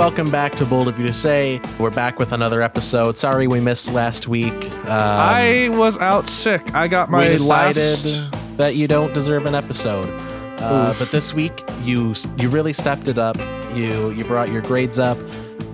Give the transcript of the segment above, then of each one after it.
Welcome back to Bold of You to Say. We're back with another episode. Sorry we missed last week. Um, I was out sick. I got my we decided last. that you don't deserve an episode. Uh, but this week you you really stepped it up. You you brought your grades up,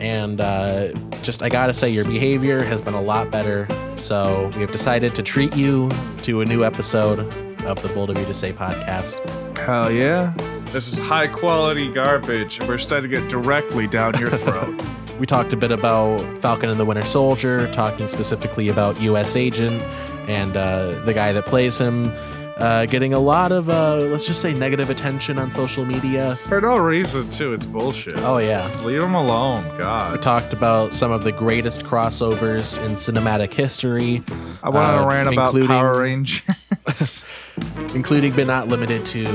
and uh, just I gotta say your behavior has been a lot better. So we have decided to treat you to a new episode of the Bold of You to Say podcast. Hell yeah! This is high quality garbage. We're studying it directly down your throat. We talked a bit about Falcon and the Winter Soldier, talking specifically about U.S. Agent and uh, the guy that plays him, uh, getting a lot of, uh, let's just say, negative attention on social media. For no reason, too. It's bullshit. Oh, yeah. Just leave them alone. God, we talked about some of the greatest crossovers in cinematic history, I went on uh, a rant about Power Rangers. including but not limited to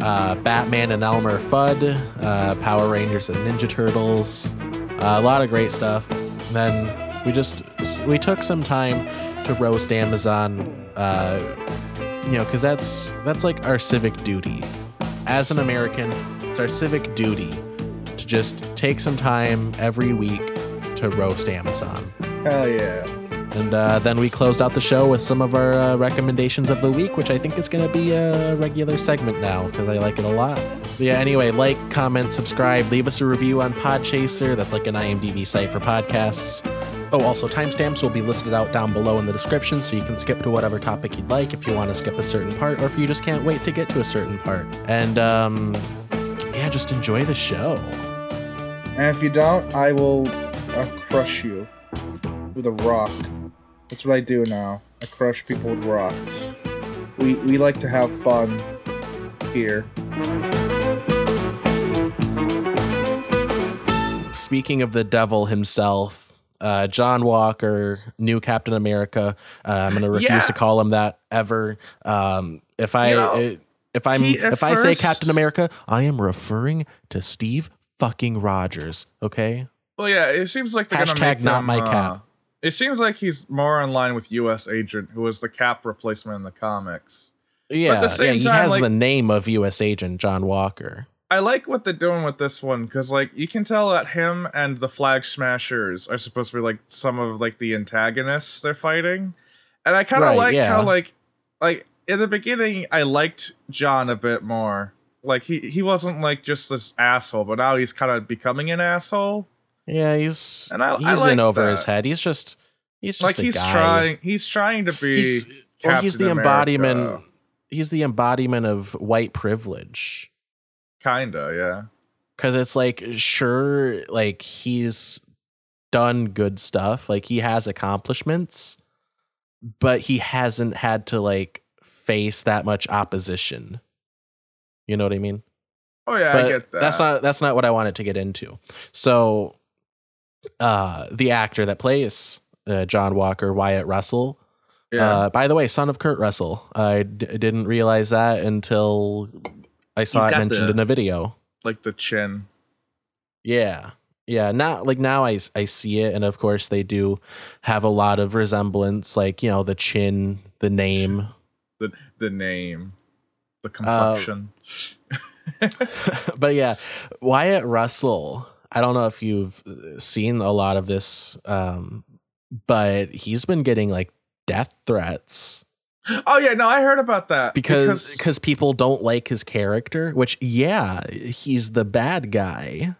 uh, Batman and Elmer Fudd, uh, Power Rangers and Ninja Turtles, uh, a lot of great stuff. And then we just we took some time to roast Amazon, uh, you know, because that's that's like our civic duty as an American. It's our civic duty to just take some time every week to roast Amazon. Hell yeah. And uh, then we closed out the show with some of our uh, recommendations of the week, which I think is going to be a regular segment now because I like it a lot. But yeah, anyway, like, comment, subscribe, leave us a review on Podchaser. That's like an IMDb site for podcasts. Oh, also, timestamps will be listed out down below in the description so you can skip to whatever topic you'd like if you want to skip a certain part or if you just can't wait to get to a certain part. And um, yeah, just enjoy the show. And if you don't, I will uh, crush you with a rock. That's what I do now. I crush people with rocks. We we like to have fun here. Speaking of the devil himself, uh, John Walker, new Captain America. Uh, I'm going to refuse Yeah. to call him that ever. Um, if I You know, uh, if I'm at if I say Captain America, I am referring to Steve fucking Rogers. Okay. Well, yeah, it seems like they're Hashtag not him, my uh, cap. It seems like he's more in line with U.S. Agent, who was the Cap replacement in the comics. Yeah, the same yeah, he time, has like- the name of U.S. Agent John Walker. I like what they're doing with this one because, like, you can tell that him and the Flag Smashers are supposed to be like some of like the antagonists they're fighting, and I kind of Right, like yeah. how like like in the beginning I liked John a bit more. Like he he wasn't like just this asshole, but now he's kind of becoming an asshole. Yeah, he's And I- he's I like in over that. his head. He's just he's just like he's guy. trying he's trying to be. He's well, he's the embodiment. He's the embodiment of white privilege. Kinda, yeah. because it's like sure like he's done good stuff like he has accomplishments but he hasn't had to like face that much opposition you know what i mean Oh yeah, but I get that. that's not that's not what i wanted to get into so uh the actor that plays uh, john walker wyatt russell yeah. uh by the way son of kurt russell i d- didn't realize that until i saw it mentioned the- in a video like the chin. Yeah. Yeah, now like now I I see it and of course they do have a lot of resemblance like, you know, the chin, the name. the the name, the Uh, complexion. but yeah, Wyatt Russell, I don't know if you've seen a lot of this um but he's been getting like death threats oh yeah, no, I heard about that because because people don't like his character, which yeah, he's the bad guy.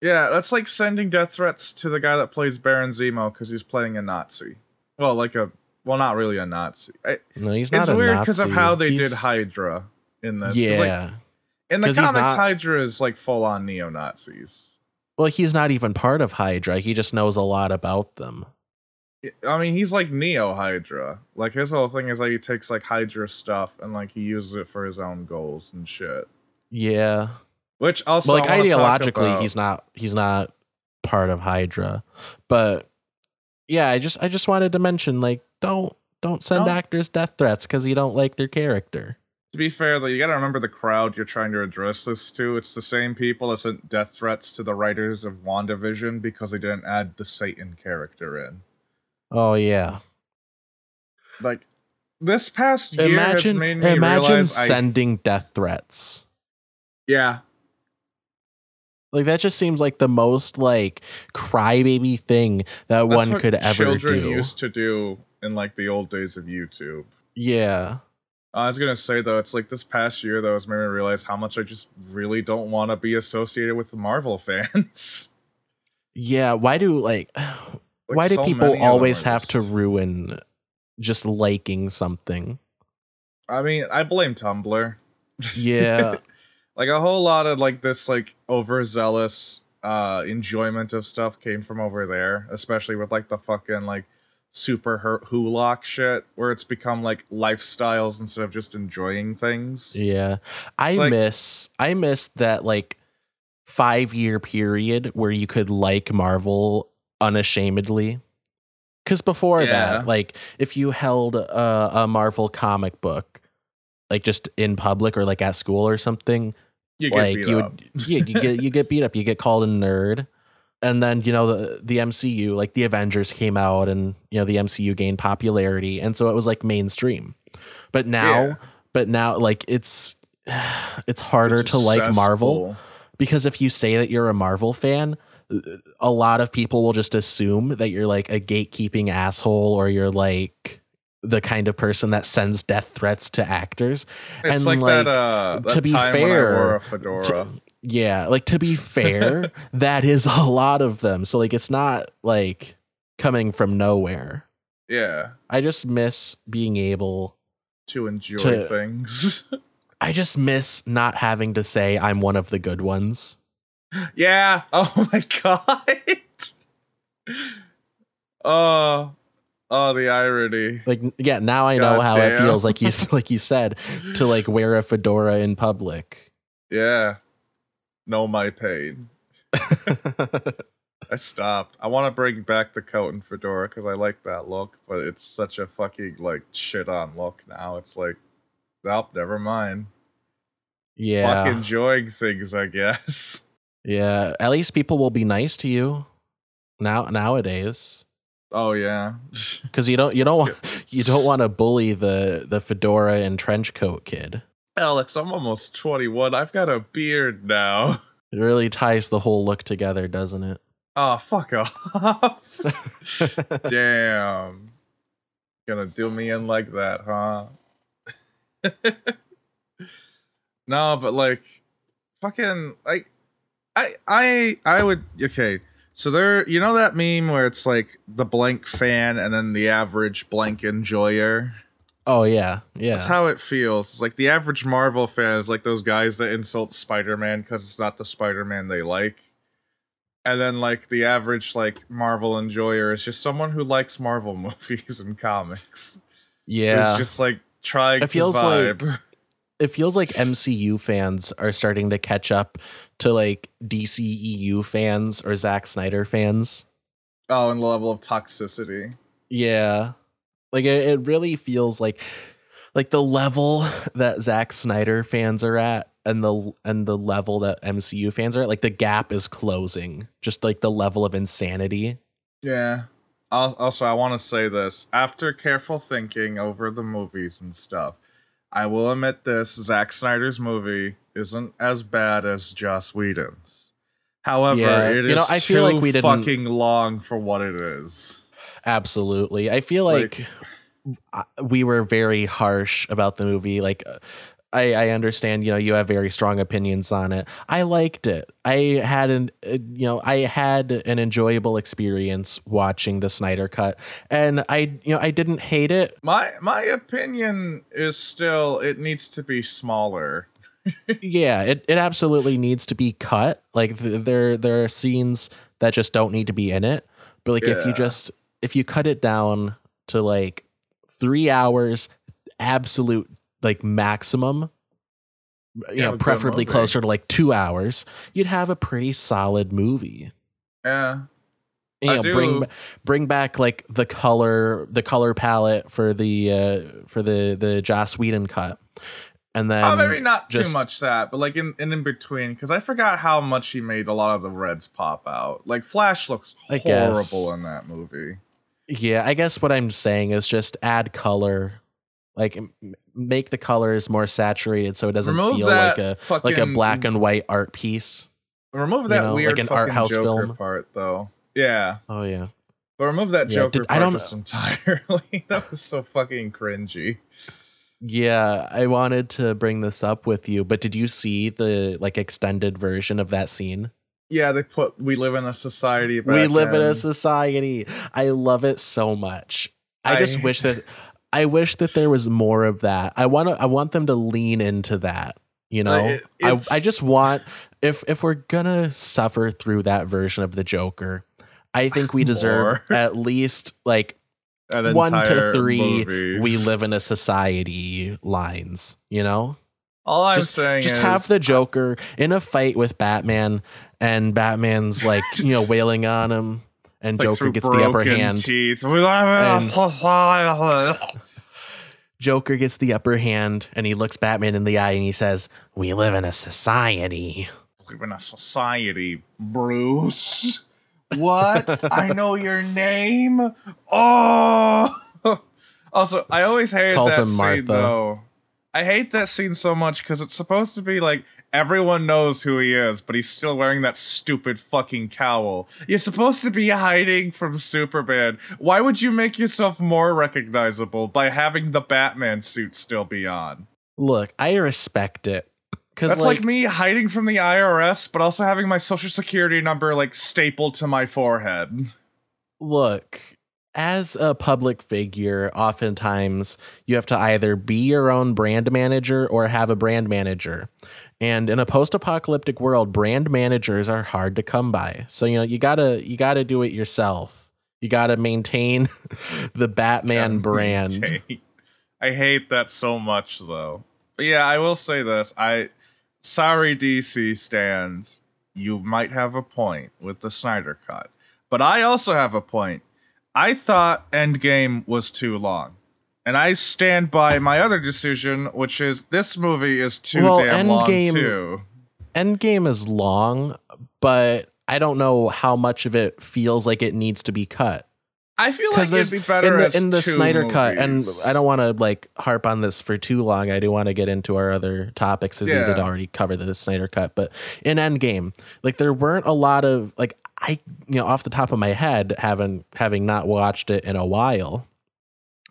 yeah, that's like sending death threats to the guy that plays Baron Zemo because he's playing a Nazi. Well, like a well, not really a Nazi. I, No, he's not it's weird because of how they He's- did Hydra in this. 'Cause, like, Yeah. in the comics, not- Hydra is like full on neo Nazis. well, he's not even part of Hydra. He just knows a lot about them. I mean, he's like Neo Hydra. Like his whole thing is like he takes like Hydra stuff and like he uses it for his own goals and shit. Yeah. Which also, Well, like I wanna talk ideologically he's not he's not part of Hydra. But yeah, I just I just wanted to mention like don't don't send actors death threats cuz you don't like their character. To be fair, though, you gotta remember the crowd you're trying to address this to. It's the same people that sent death threats to the writers of WandaVision because they didn't add the Satan character in. Oh yeah. Like, this past year has Imagine made me imagine realize I, sending death threats. yeah, Like that just seems like the most like crybaby thing that That's one could ever do. children do. used to do in like the old days of YouTube. yeah. I was gonna say though, it's like this past year though, has made me realize how much I just really don't want to be associated with the Marvel fans. Yeah, why do like Like, why do so people many of them always have to ruin just liking something? I mean, I blame Tumblr. Yeah. like a whole lot of like this like overzealous uh enjoyment of stuff came from over there, especially with like the fucking like super hurt Hulock shit, where it's become like lifestyles instead of just enjoying things. Yeah. I like- miss I miss that like 5 year period where you could like Marvel unashamedly. Cuz before Yeah. that, like if you held a, a Marvel comic book like just in public or like at school or something, You get like beat you up. would yeah, you get you get beat up, you get called a nerd. And then, you know, the the MCU, like the Avengers came out and, you know, the MCU gained popularity and so it was like mainstream. But now Yeah. but now like it's it's harder It's to like Marvel because if you say that you're a Marvel fan, a lot of people will just assume that you're like a gatekeeping asshole or you're like the kind of person that sends death threats to actors. It's and, like, like, that uh that to be time when I fair, fedora. Yeah, like to be fair, that is a lot of them. So like it's not like coming from nowhere. yeah. I just miss being able To enjoy To- things. I just miss not having to say I'm one of the good ones. Yeah. Oh my god. oh. Oh, the irony. Like yeah, now I know God how it feels like you like you said to like wear a fedora in public. Yeah. Know my pain. I stopped. I want to bring back the coat and fedora because I like that look, but it's such a fucking like shit on look now. It's like, nope, never mind. yeah. Fuck enjoying things, I guess. Yeah, at least people will be nice to you now nowadays Oh yeah. because you don't you don't want you don't want to bully the the fedora and trench coat kid. Alex, I'm almost 21. I've got a beard now. It really ties the whole look together, doesn't it? Oh, fuck off. Damn. Gonna do me in like that, huh? no, but like fucking like I I I would okay. So there you know that meme where it's like the blank fan and then the average blank enjoyer? oh yeah, yeah. That's how it feels. It's like the average Marvel fan is like those guys that insult Spider-Man because it's not the Spider-Man they like. And then like the average like Marvel enjoyer is just someone who likes Marvel movies and comics. yeah. It's just like trying It feels to like- vibe. it feels like MCU fans are starting to catch up to like DCEU fans or Zack Snyder fans. oh, and the level of toxicity. Yeah. Like it, it really feels like like the level that Zack Snyder fans are at and the and the level that MCU fans are at, like the gap is closing. Just like the level of insanity. Yeah. Also, I want to say this. After careful thinking over the movies and stuff, I will admit this Zack Snyder's movie isn't as bad as Joss Whedon's. However, Yeah, it is you know, I feel too like we didn't- fucking long for what it is. Absolutely. I feel like, I- we were very harsh about the movie. Like, uh, I, I understand, you know, you have very strong opinions on it. I liked it. I had an, uh, you know, I had an enjoyable experience watching the Snyder cut, and I, you know, I didn't hate it. My my opinion is still it needs to be smaller. yeah, it, it absolutely needs to be cut. Like th- there there are scenes that just don't need to be in it. But like if you just if you cut it down to like three hours, absolute like maximum, you have know, preferably closer to like two hours, you'd have a pretty solid movie. Yeah. You I know, bring do- bring back like the color the color palette for the uh for the the Joss Whedon cut. And then oh, maybe not just- too much that, but like in, in, in between, because I forgot how much he made a lot of the reds pop out. Like Flash looks I guess. horrible in that movie. Yeah, I guess what I'm saying is just add color, like make the colors more saturated, so it doesn't Remove feel like a like a black and white art piece. Remove that know, like weird an art house Joker film. part though. Yeah. Oh yeah. But remove that Yeah, Joker did- I part don't- just entirely. that was so fucking cringy. Yeah, I wanted to bring this up with you, but did you see the like extended version of that scene? Yeah, they put we live in a society. we live in a society. I love it so much. I, I- just wish that I wish that there was more of that. I want to I want them to lean into that, you know. it- I I just want if if we're going to suffer through that version of the Joker, I think we deserve More. at least like one to three movie. we live in a society lines, you know? All I'm just, saying just is have the Joker in a fight with Batman, and Batman's like you know wailing on him, and like, Joker gets the upper hand. Teeth. We live in a society. Joker gets the upper hand, and he looks Batman in the eye, and he says, "We live in a society." We live in a society, Bruce. What? I know your name. Oh. also, I always Calls that him scene Martha. though. I hate that scene so much because it's supposed to be like everyone knows who he is, but he's still wearing that stupid fucking cowl. You're supposed to be hiding from Superman. Why would you make yourself more recognizable by having the Batman suit still be on? Look, I respect it because That's like, like, me hiding from the IRS, but also having my social security number like stapled to my forehead. look as a public figure oftentimes you have to either be your own brand manager or have a brand manager and in a post-apocalyptic world brand managers are hard to come by so you know you gotta you gotta do it yourself you gotta maintain the batman brand Dang. I hate that so much though. But yeah, I will say this. I sorry DC stands. You might have a point with the Snyder cut. But I also have a point. I thought Endgame was too long. And I stand by my other decision, which is this movie is too Well, damn long Endgame- too. endgame is long but i don't know how much of it feels like it needs to be cut I feel like because it'd be better in the, as in the two Snyder cut, and. I don't want to like harp on this for too long. I do want to get into our other topics as we did already cover the Snyder cut, but in Endgame, like there weren't a lot of like I you know off the top of my head, having having not watched it in a while,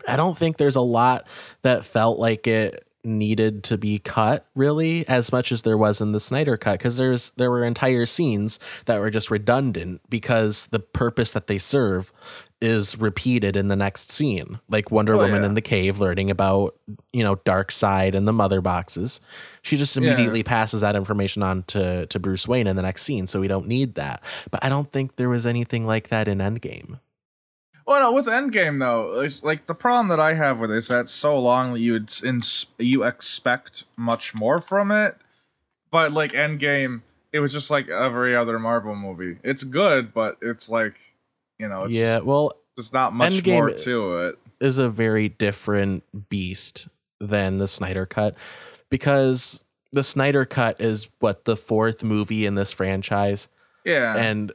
I don't think there's a lot that felt like it needed to be cut really as much as there was in the Snyder cut because there's there were entire scenes that were just redundant because the purpose that they serve is repeated in the next scene like Wonder Oh, Woman yeah. in the cave learning about you know dark side and the mother boxes. She just immediately passes that information on to to Bruce Wayne in the next scene so we don't need that. But I don't think there was anything like that in Endgame. Well, no, with Endgame though, it's like the problem that I have with it is that so long that you would ins- you expect much more from it, but like Endgame, it was just like every other Marvel movie. It's good, but it's like you know, it's yeah well there's not much Endgame- more to it. is a very different beast than the Snyder Cut because the Snyder Cut is what the fourth movie in this franchise Yeah, and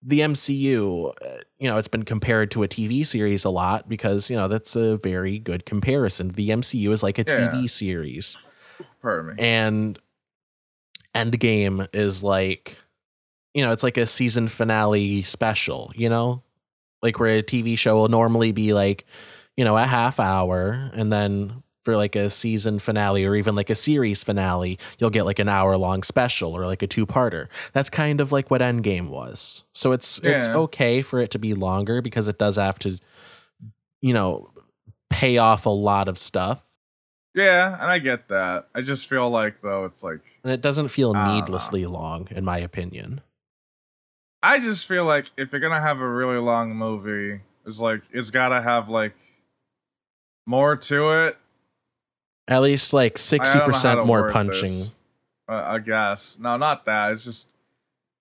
the MCU you know it's been compared to a TV series a lot because you know that's a very good comparison the MCU is like a Yeah. TV series pardon me. and Endgame is like you know it's like a season finale special you know? Like where a TV show will normally be like you know a half hour and then for like a season finale or even like a series finale you'll get like an hour long special or like a two parter that's kind of like what Endgame was. So it's it's okay for it to be longer because it does have to you know pay off a lot of stuff. Yeah, and I get that. I just feel like though it's like and it doesn't feel don't know. needlessly long in my opinion I just feel like if you're gonna have a really long movie, it's like it's gotta have like more to it. At least like I don't know how 60% more punching. Uh, I guess. No, not that. It's just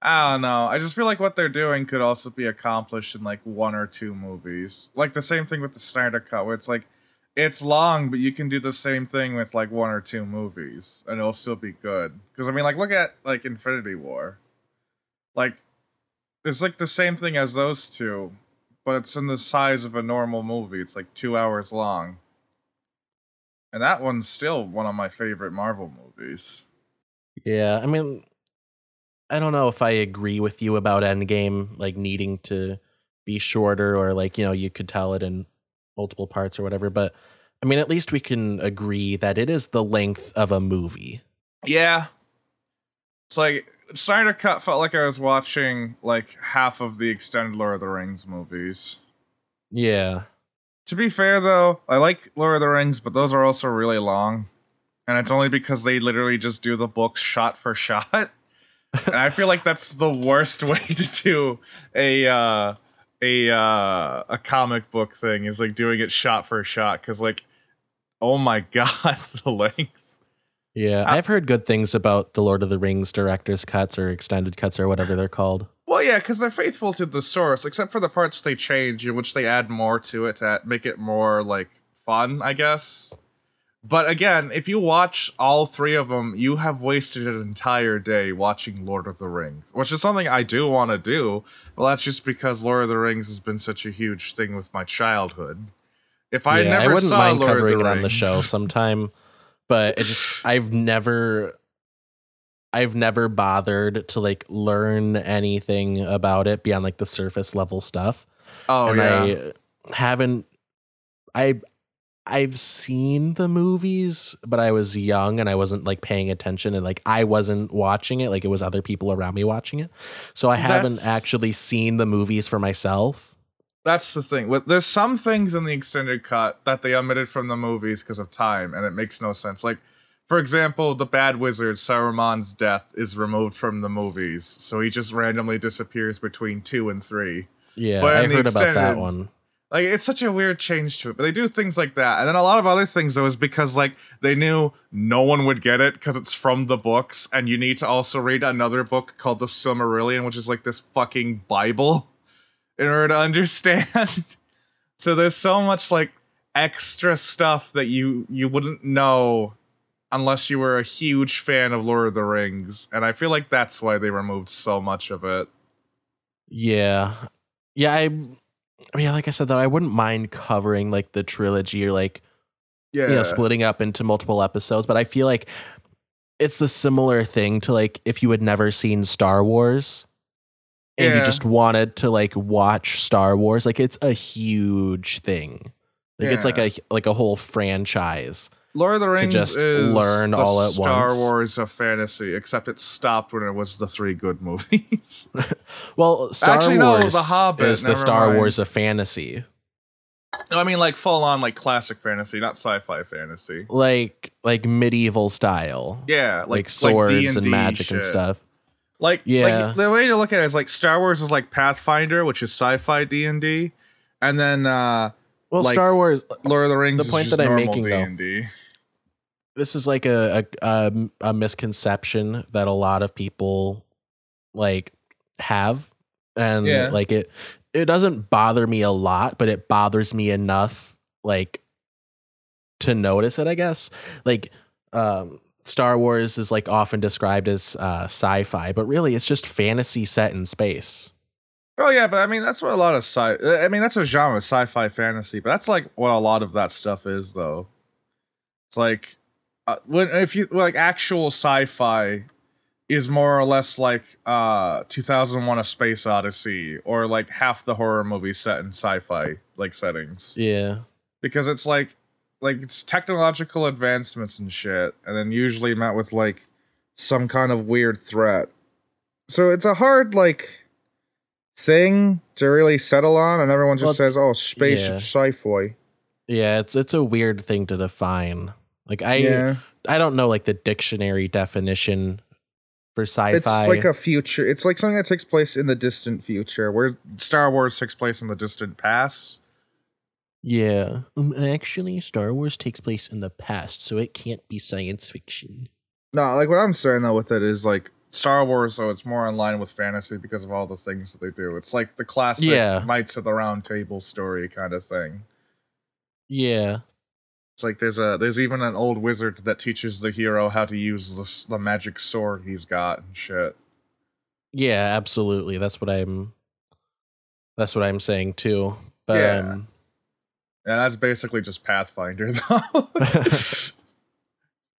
I don't know. I just feel like what they're doing could also be accomplished in like one or two movies. Like the same thing with the Snyder Cut, where it's like it's long, but you can do the same thing with like one or two movies, and it'll still be good. Because I mean, like look at like Infinity War. Like it's like the same thing as those two, but it's in the size of a normal movie. It's like two hours long. And that one's still one of my favorite Marvel movies. Yeah, I mean I don't know if I agree with you about Endgame like needing to be shorter or like you know you could tell it in multiple parts or whatever. But I mean, at least we can agree that it is the length of a movie. Yeah. It's like Snyder Cut felt like I was watching like half of the extended Lord of the Rings movies. Yeah. To be fair though, I like Lord of the Rings, but those are also really long. And it's only because they literally just do the books shot for shot. and I feel like that's the worst way to do a uh a uh a comic book thing is like doing it shot for shot cuz like oh my god, the length. Yeah, I- I've heard good things about the Lord of the Rings director's cuts or extended cuts or whatever they're called. Well, yeah, because they're faithful to the source, except for the parts they change, in which they add more to it to make it more like fun, I guess. But again, if you watch all three of them, you have wasted an entire day watching Lord of the Rings, which is something I do want to do. Well, that's just because Lord of the Rings has been such a huge thing with my childhood. If I yeah, never I wouldn't saw mind Lord covering of it the on the show sometime, but it just I've never I've never bothered to like learn anything about it beyond like the surface level stuff. oh and yeah, I haven't I I've seen the movies, but I was young and I wasn't like paying attention and like I wasn't watching it, like it was other people around me watching it. So I haven't actually seen the movies for myself. That's the thing. There's some things in the extended cut that they omitted from the movies because of time, and it makes no sense. Like, for example, the bad wizard Saruman's death is removed from the movies, so he just randomly disappears between two and three. Yeah, But I heard about that one. Like, it's such a weird change to it, but they do things like that, and then a lot of other things though is because like they knew no one would get it because it's from the books, and you need to also read another book called the Silmarillion, which is like this fucking Bible, in order to understand. so there's so much like extra stuff that you you wouldn't know unless you were a huge fan of Lord of the Rings, and I feel like that's why they removed so much of it. Yeah. Yeah, I I mean, like I said though, I wouldn't mind covering like the trilogy or like Yeah, you know, splitting up into multiple episodes, but I feel like it's a similar thing to like if you had never seen Star Wars and you just wanted to like watch Star Wars, like it's a huge thing. Like it's like a like a whole franchise. Lord of the Rings just is learn the all at Star once. Wars of fantasy, except it stopped when it was the three good movies. Well, Star Actually, no, Wars The Hobbit, is the Star mind. Wars of fantasy. no, I mean like full on like classic fantasy, not sci-fi fantasy. Like like medieval style. Yeah, Like, like swords like and magic and stuff. Like Yeah. like, the way to look at it is like Star Wars is like Pathfinder, which is sci-fi D and D, and then uh Well, Like- Star Wars Lord of the Rings. The point that I'm making, though, D&D. this is like a, a a a misconception that a lot of people like have and Yeah. like it it doesn't bother me a lot but it bothers me enough like to notice it i guess like um star wars is like often described as uh sci-fi but really it's just fantasy set in space Oh yeah, but I mean that's what a lot of sci. I mean that's a genre, sci-fi fantasy. But that's like what a lot of that stuff is, though. It's like uh, when if you like actual sci-fi is more or less like uh 2001: A Space Odyssey or like half the horror movies set in sci-fi like settings yeah because it's like like it's technological advancements and shit, and then usually met with like some kind of weird threat. So it's a hard like thing to really settle on, and everyone just Well, says, "Oh, space yeah. sci-fi." yeah it's it's a weird thing to define like i yeah, i don't know like the dictionary definition for sci-fi it's like a future. It's like something that takes place in the distant future. Where Star Wars takes place in the distant past. Yeah. Um, actually, Star Wars takes place in the past, so it can't be science fiction. no, like what I'm saying though with it is like Star Wars, so it's more in line with fantasy because of all the things that they do. It's like the classic Yeah. Knights of the Round Table story kind of thing. Yeah. It's like there's a there's even an old wizard that teaches the hero how to use the, the magic sword he's got and shit. Yeah, absolutely. That's what I'm That's what I'm saying too. But Yeah. um, And that's basically just Pathfinder though.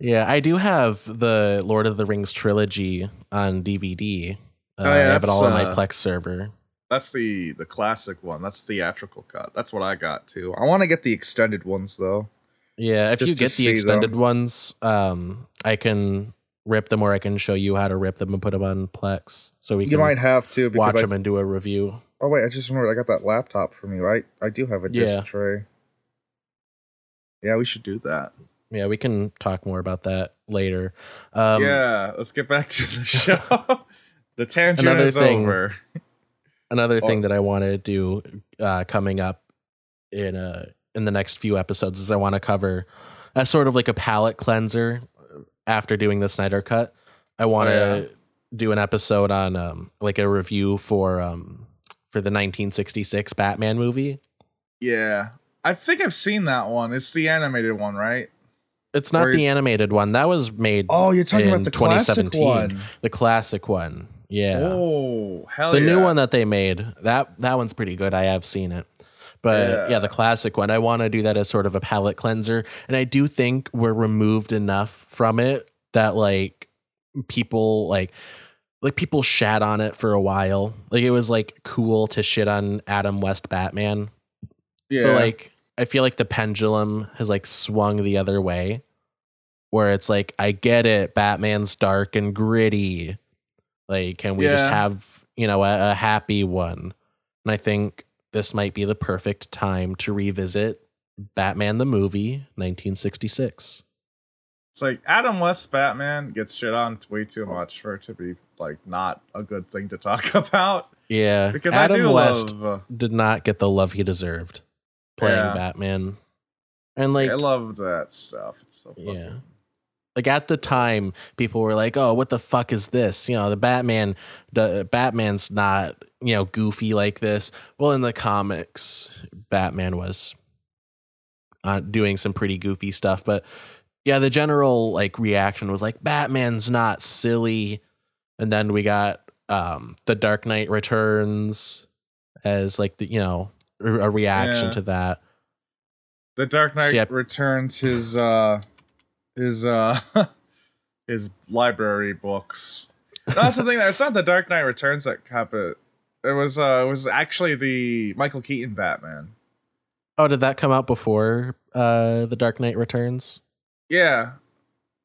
Yeah, I do have the Lord of the Rings trilogy on DVD. Uh, Oh, yeah, I have it all on my uh, Plex server. That's the the classic one. That's the theatrical cut. That's what I got too. I want to get the extended ones though. Yeah, if you get the extended them. ones, um, I can rip them or I can show you how to rip them and put them on Plex, so we You can might have to watch I, them and do a review. Oh wait, I just remembered I got that laptop from you. I I do have a disc Yeah. tray. Yeah, we should do that. Yeah, we can talk more about that later. Um, yeah, let's get back to the show. the tangent Another is thing- over. Another Oh. thing that I want to do uh, coming up in uh in the next few episodes is I want to cover as sort of like a palate cleanser after doing the Snyder cut. I want to Oh, yeah. do an episode on um like a review for um for the 1966 Batman movie. Yeah, I think I've seen that one. It's the animated one, right? It's not Or- the animated one. That was made Oh, you're talking in about the classic 2017. one. the classic one. Yeah. Oh, hell yeah. the yeah. new one that they made that that one's pretty good i have seen it but yeah, Yeah. the classic one i want to do that as sort of a palate cleanser and i do think we're removed enough from it that like people like like people shat on it for a while like it was like cool to shit on adam west batman yeah, but like i feel like the pendulum has like swung the other way where it's like i get it batman's dark and gritty. Like can we just have you know a, a happy one. And i think this might be the perfect time to revisit batman the movie 1966 it's like Adam West Batman gets shit on way too much for it to be like not a good thing to talk about. yeah. Because adam I do west love, uh, did not get the love he deserved playing Yeah. batman and like I love that stuff. It's so fucking. Yeah. like at the time people were like oh what the fuck is this you know the batman the batman's not you know goofy like this well in the comics batman was uh, doing some pretty goofy stuff but yeah the general like reaction was like batman's not silly and then we got um the dark knight returns as like the you know a reaction Yeah. to that The Dark Knight yeah. returns his uh his uh his library books. That's the thing. It's not the Dark Knight Returns that happened. It was uh it was actually the Michael Keaton Batman. oh did that come out before uh the dark knight returns Yeah.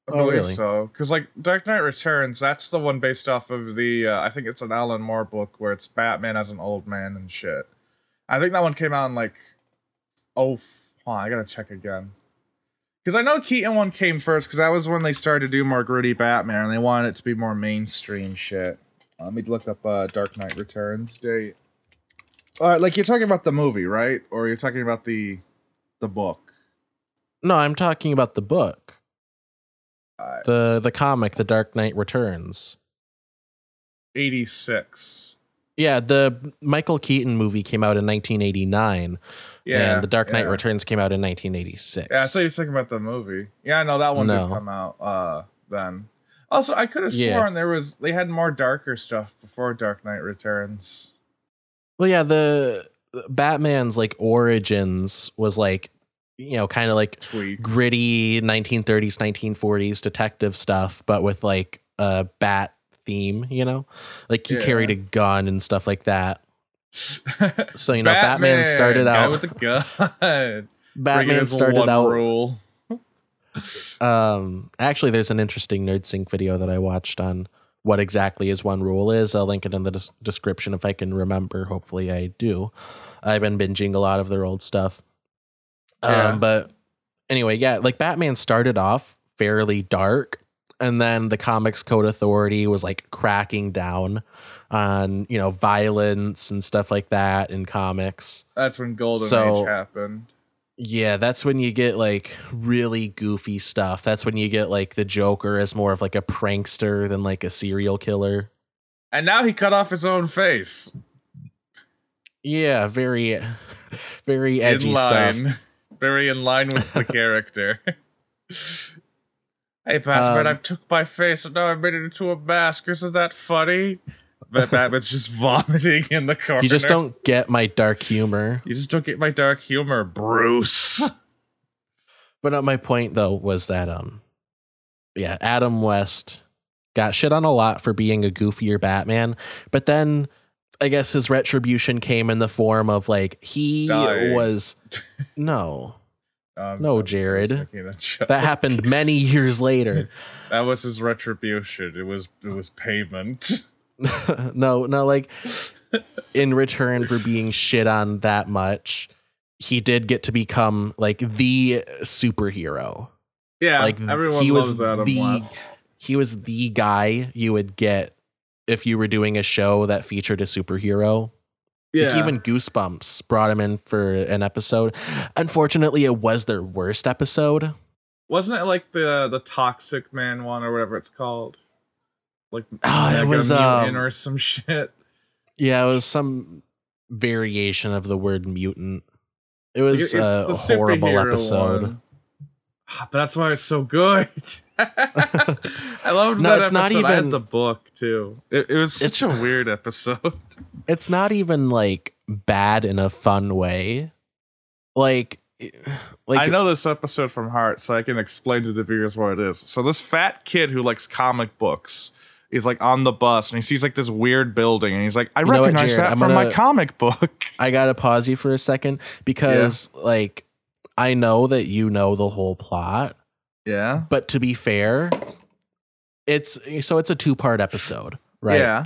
I Oh, believe really? so. Because like Dark Knight Returns, that's the one based off of the uh, I think it's an Alan Moore book where it's Batman as an old man and shit. I think that one came out in like oh hold on, I gotta check again. Because I know Keaton one came first, because that was when they started to do more gritty Batman and they wanted it to be more mainstream shit. Uh, let me look up uh, Dark Knight Returns date. Uh, like you're talking about the movie, right? Or you're talking about the the book. No, I'm talking about the book. Uh, The the comic The Dark Knight Returns. 86. Yeah, the Michael Keaton movie came out in 1989 Yeah. and The Dark Knight yeah. Returns came out in 1986. Yeah, I thought you were talking about the movie. Yeah, no, that one No. did come out uh then. Also, I could have Yeah. sworn there was they had more darker stuff before Dark Knight Returns. Well, yeah, the Batman's like origins was like you know, kind of like gritty 1930s 1940s detective stuff but with like a bat theme, you know? Like he Yeah. carried a gun and stuff like that. So, you know, Batman started out with a gun. Batman started out rule. Um, actually, there's an interesting NerdSync video that I watched on what exactly is one rule is. I'll link it in the des- description if I can remember. Hopefully, I do. I've been binging a lot of their old stuff. Yeah. Um, but anyway, yeah, like Batman started off fairly dark, and then the Comics Code Authority was like cracking down on you know violence and stuff like that in comics. That's when Golden So- Age happened. Yeah, that's when you get like really goofy stuff. That's when you get like the Joker as more of like a prankster than like a serial killer. And now he cut off his own face. Yeah, very, very edgy in stuff. line. Very in line with the character. hey Batman, Um, I took my face and now I made it into a mask. Isn't that funny? But Batman's just vomiting in the corner. You just don't get my dark humor. You just don't get my dark humor, Bruce. But uh, my point though was that um, yeah, Adam West got shit on a lot for being a goofier Batman, but then I guess his retribution came in the form of like he Dying. was no. Um, No, Jared. joke. That happened many years later. That was his retribution. It was it was payment. no, no, like in return for being shit on that much, he did get to become like the superhero. Yeah, Like, everyone he was Adam the- West. He was the guy you would get if you were doing a show that featured a superhero. Yeah, Like even Goosebumps brought him in for an episode. Unfortunately, it was their worst episode. wasn't it like the the Toxic Man one or whatever it's called? Like Oh, it was, Mutant um, or some shit. Yeah, it was some variation of the word mutant. It was It's a horrible episode. one. Ah, But that's why it's so good. I loved No, that it's episode. not even- the book too. It, it was such a weird episode. It's not even like bad in a fun way. Like, eh, like I know this episode from heart, so I can explain to the viewers what it is. So this fat kid who likes comic books is like on the bus and he sees like this weird building and he's like, I You know what, recognize Jared? that I'm from my gonna- comic book. I gotta pause you for a second because, like, I know that you know the whole plot, Yeah. but to be fair, it's so it's a two part episode, right? Yeah.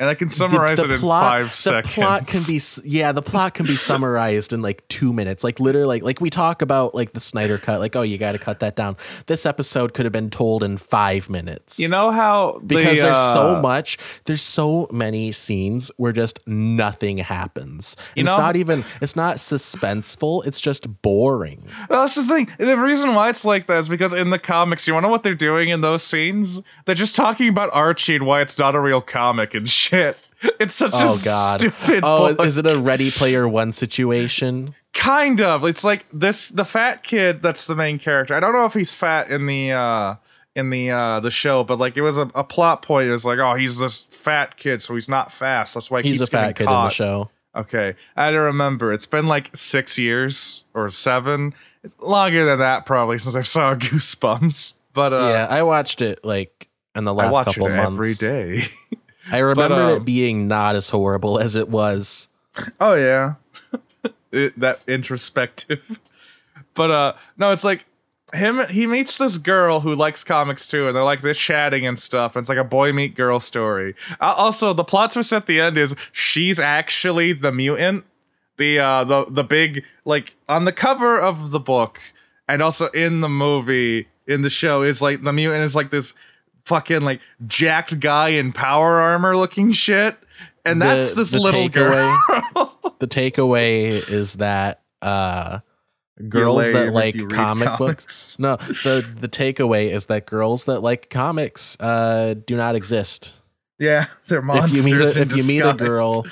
And I can summarize The- the it in plot- five the seconds. plot can be yeah the plot can be summarized in like two minutes like literally like, like we talk about like the snyder cut like oh you got to cut that down this episode could have been told in five minutes You know how because the, there's so uh, much there's so many scenes where just nothing happens You it's know- not even it's not suspenseful it's just boring Well, that's the thing. The reason why it's like that is because in the comics, you want to know what they're doing in those scenes? They're just talking about Archie and why it's not a real comic and shit. It's such oh a god stupid oh book. is it a ready player one situation kind of. It's like this the fat kid that's the main character. I don't know if he's fat in the uh in the uh the show, but like it was a, a plot point. It was like, oh, he's this fat kid, so he's not fast. That's why he he's a fat kid in the show Okay, I don't remember. It's been like six years or seven, It's longer than that probably since I saw Goosebumps. But uh, yeah i watched it like in the I last watch couple it months every day. I remember um, it being not as horrible as it was. oh yeah, It- that introspective. But uh, no, it's like him. He meets this girl who likes comics too, and they're like this chatting and stuff. And it's like a boy meet girl story. Uh, also, the plot twist at the end is she's actually the mutant. The uh, the the big like on the cover of the book, and also in the movie in the show is like the mutant is like this fucking like jacked guy in power armor looking shit. And The- that's this little girl. The takeaway is that uh, girls that like comic comics. books. No, the the takeaway is that girls that like comics uh, do not exist. Yeah, they're monsters. if you meet a, if you meet a girl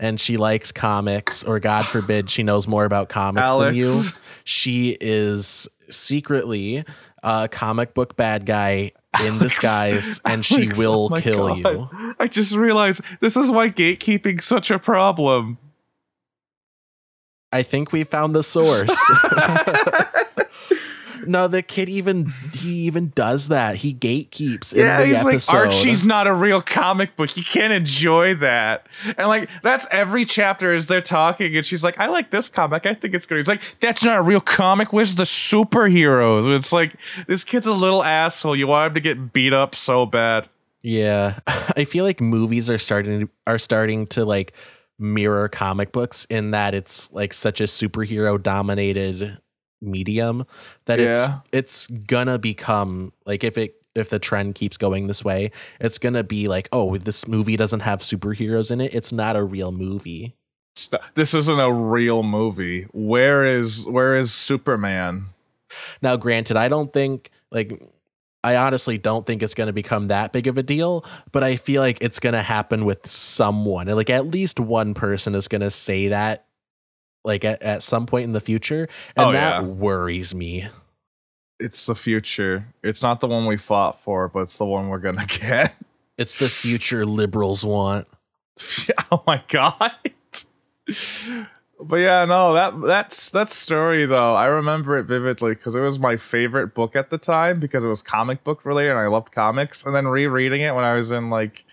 and she likes comics, or God forbid she knows more about comics Alex. than you, she is secretly a comic book bad guy in disguise, and she Alex, will oh kill God. you. I just realized this is why gatekeeping's such a problem. I think we found the source. no, the kid even he even does that. He gatekeeps in yeah, he's episode. like Archie's not a real comic book. You can't enjoy that. And like that's every chapter as they're talking, and she's like, "I like this comic. I think it's good." He's like, "That's not a real comic. Where's the superheroes?" It's like this kid's a little asshole. You want him to get beat up so bad. Yeah, I feel like movies are starting are starting to like mirror comic books in that it's like such a superhero dominated medium that Yeah. it's it's gonna become like if it if the trend keeps going this way, it's gonna be like, oh, this movie doesn't have superheroes in it. It's not a real movie. Not- This isn't a real movie. Where is where is Superman? Now, granted, I don't think like I honestly don't think it's going to become that big of a deal, but I feel like it's going to happen with someone. Like at least one person is going to say that like at, at some point in the future, and Oh, that yeah. worries me. It's the future. It's not the one we fought for, but it's the one we're gonna get. It's the future liberals want. oh my god. But yeah, no, that that's that story though. I remember it vividly because it was my favorite book at the time because it was comic book related and I loved comics. And then rereading it when I was in like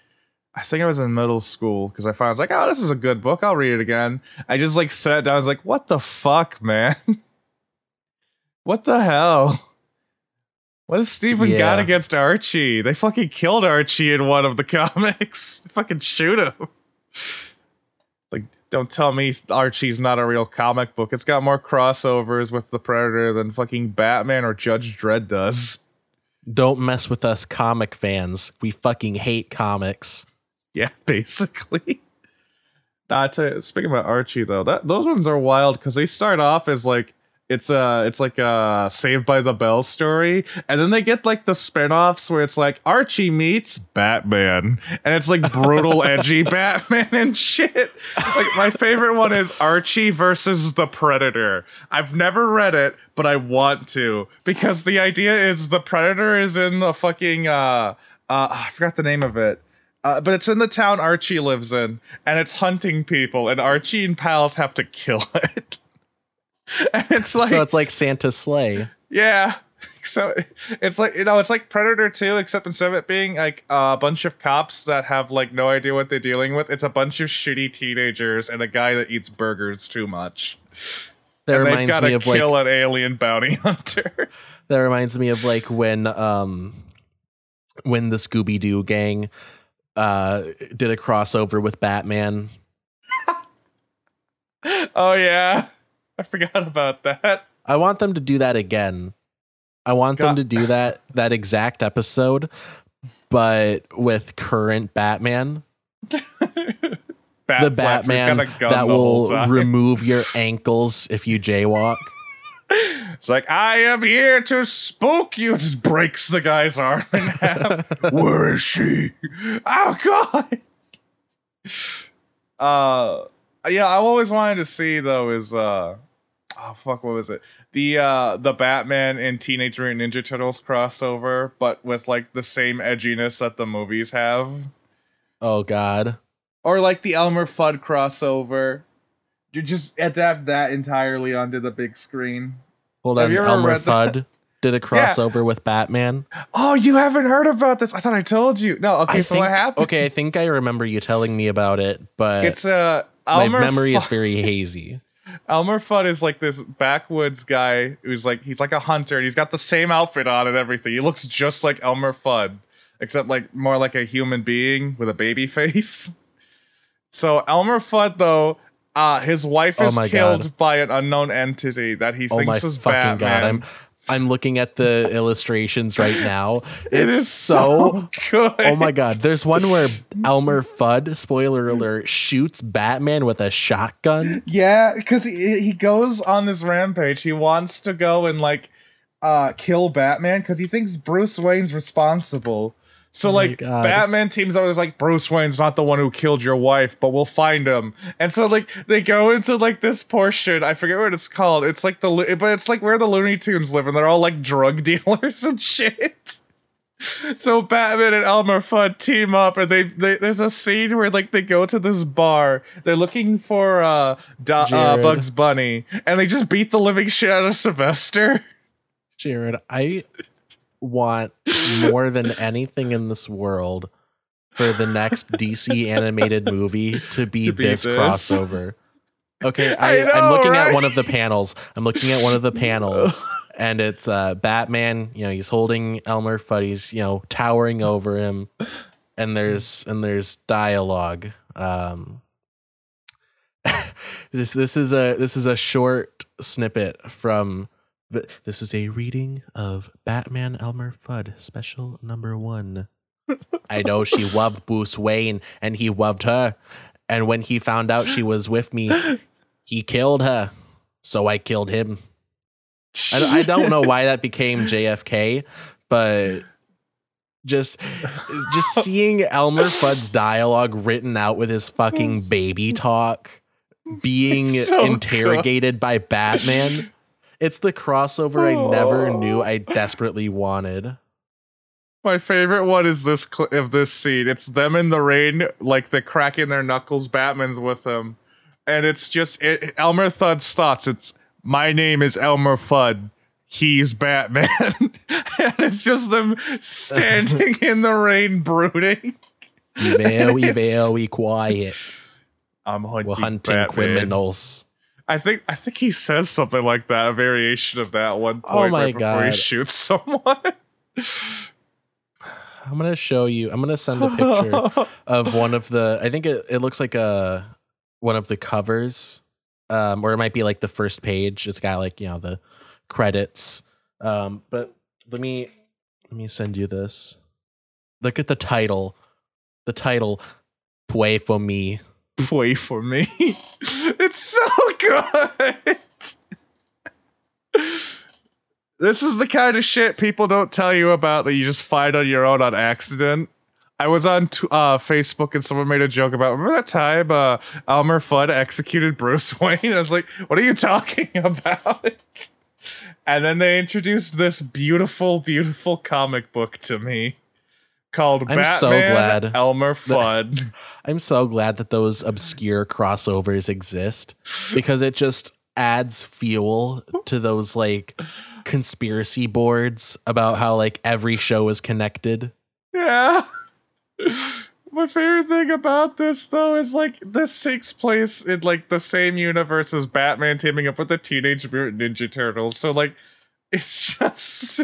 I think I was in middle school because I found I was like, oh, this is a good book. I'll read it again. I just like sat down. I was like, what the fuck, man? what the hell? What has Steven Yeah. got against Archie? They fucking killed Archie in one of the comics. They fucking shoot him. Like, don't tell me Archie's not a real comic book. It's got more crossovers with the Predator than fucking Batman or Judge Dredd does. Don't mess with us comic fans. We fucking hate comics. Yeah, basically. Nah, tell you, speaking about Archie though, that those ones are wild because they start off as like it's a it's like a Saved by the Bell story, and then they get like the spin-offs where it's like Archie meets Batman, and it's like brutal, edgy Batman and shit. Like my favorite one is Archie versus the Predator. I've never read it, but I want to because the idea is the Predator is in the fucking uh uh I forgot the name of it. Uh, but it's in the town Archie lives in, and it's hunting people, and Archie and pals have to kill it. and it's like, so it's like Santa's sleigh. yeah. So it's like you know, it's like Predator 2, except instead of it being like a bunch of cops that have like no idea what they're dealing with, it's a bunch of shitty teenagers and a guy that eats burgers too much. That and they've reminds got to me of like kill an alien bounty hunter. that reminds me of like when um when the Scooby Doo gang uh did a crossover with Batman. oh yeah, I forgot about that. I want them to do that again. I want them to do that that exact episode, but with current Batman. Bat the Batman gun that will remove your ankles if you jaywalk. It's like, I am here to spook you. Just breaks the guy's arm in half. Where is she? Oh god. Uh yeah, I always wanted to see though is uh oh fuck, what was it? The uh the Batman and Teenage Mutant Ninja Turtles crossover, but with like the same edginess that the movies have. Oh god. Or like the Elmer Fudd crossover. You just adapt that entirely onto the big screen. Hold Have on. Elmer that? Fudd did a crossover with Batman. Oh, you haven't heard about this? I thought I told you. No, okay, I so think, what happened? Okay, I think I remember you telling me about it, but It's uh my memory is very hazy. Elmer Fudd is like this backwoods guy who's like he's like a hunter and he's got the same outfit on and everything. He looks just like Elmer Fudd, except like more like a human being with a baby face. So Elmer Fudd though, uh his wife Oh is killed God. by an unknown entity that he Oh my thinks is fucking Batman. god! I'm I'm looking at the illustrations right now. It It's is so good. Oh my god! There's one where Elmer Fudd, spoiler alert, shoots Batman with a shotgun. Yeah, because he, he goes on this rampage. He wants to go and like uh kill Batman because he thinks Bruce Wayne's responsible. So Oh like Batman teams up with like Bruce Wayne's not the one who killed your wife, but we'll find him. And so like they go into like this portion. I forget what it's called. It's like the but it's like where the Looney Tunes live, and they're all like drug dealers and shit. So Batman and Elmer Fudd team up, and they, they there's a scene where like they go to this bar. They're looking for uh, Do- uh Bugs Bunny, and they just beat the living shit out of Sylvester. Jared, I want more than anything in this world for the next DC animated movie to be, To be this, this. crossover. Okay, I am looking right? at one of the panels. I'm looking at one of the panels, and it's uh, Batman. You know, he's holding Elmer Fudd. He's you know towering over him, and there's and there's dialogue. Um, this this is a this is a short snippet from this is a reading of Batman Elmer Fudd special number one. I know she loved Bruce Wayne and he loved her. And when he found out she was with me, he killed her. So I killed him. I, I don't know why that became JFK, but just just seeing Elmer Fudd's dialogue written out with his fucking baby talk being so interrogated by Batman. It's the crossover I never Oh. knew I desperately wanted. My favorite one is this cl- of this scene. It's them in the rain, like they're cracking their knuckles. Batman's with them, and it's just it, Elmer Fudd's thoughts. It's my name is Elmer Fudd. He's Batman, and it's just them standing in the rain, brooding. Very, very quiet. I'm hunting, We're hunting Batman. criminals. I think I think he says something like that, a variation of that at one Oh point my right before he shoots someone. I'm gonna show you. I'm gonna send a picture of one of the. I think it, it looks like a one of the covers, um, or it might be like the first page. It's got like you know the credits. Um, but let me let me send you this. Look at the title. The title, "Pray for me." Play for me. It's so good. this is the kind of shit people don't tell you about that you just find on your own on accident. I was on uh, Facebook and someone made a joke about remember that time uh, Elmer Fudd executed Bruce Wayne. I was like, "What are you talking about?" And then they introduced this beautiful, beautiful comic book to me called I'm Batman so glad Elmer Fudd. I'm so glad that those obscure crossovers exist because it just adds fuel to those like conspiracy boards about how like every show is connected. Yeah. My favorite thing about this though is like this takes place in like the same universe as Batman teaming up with the Teenage Mutant Ninja Turtles. So like it's just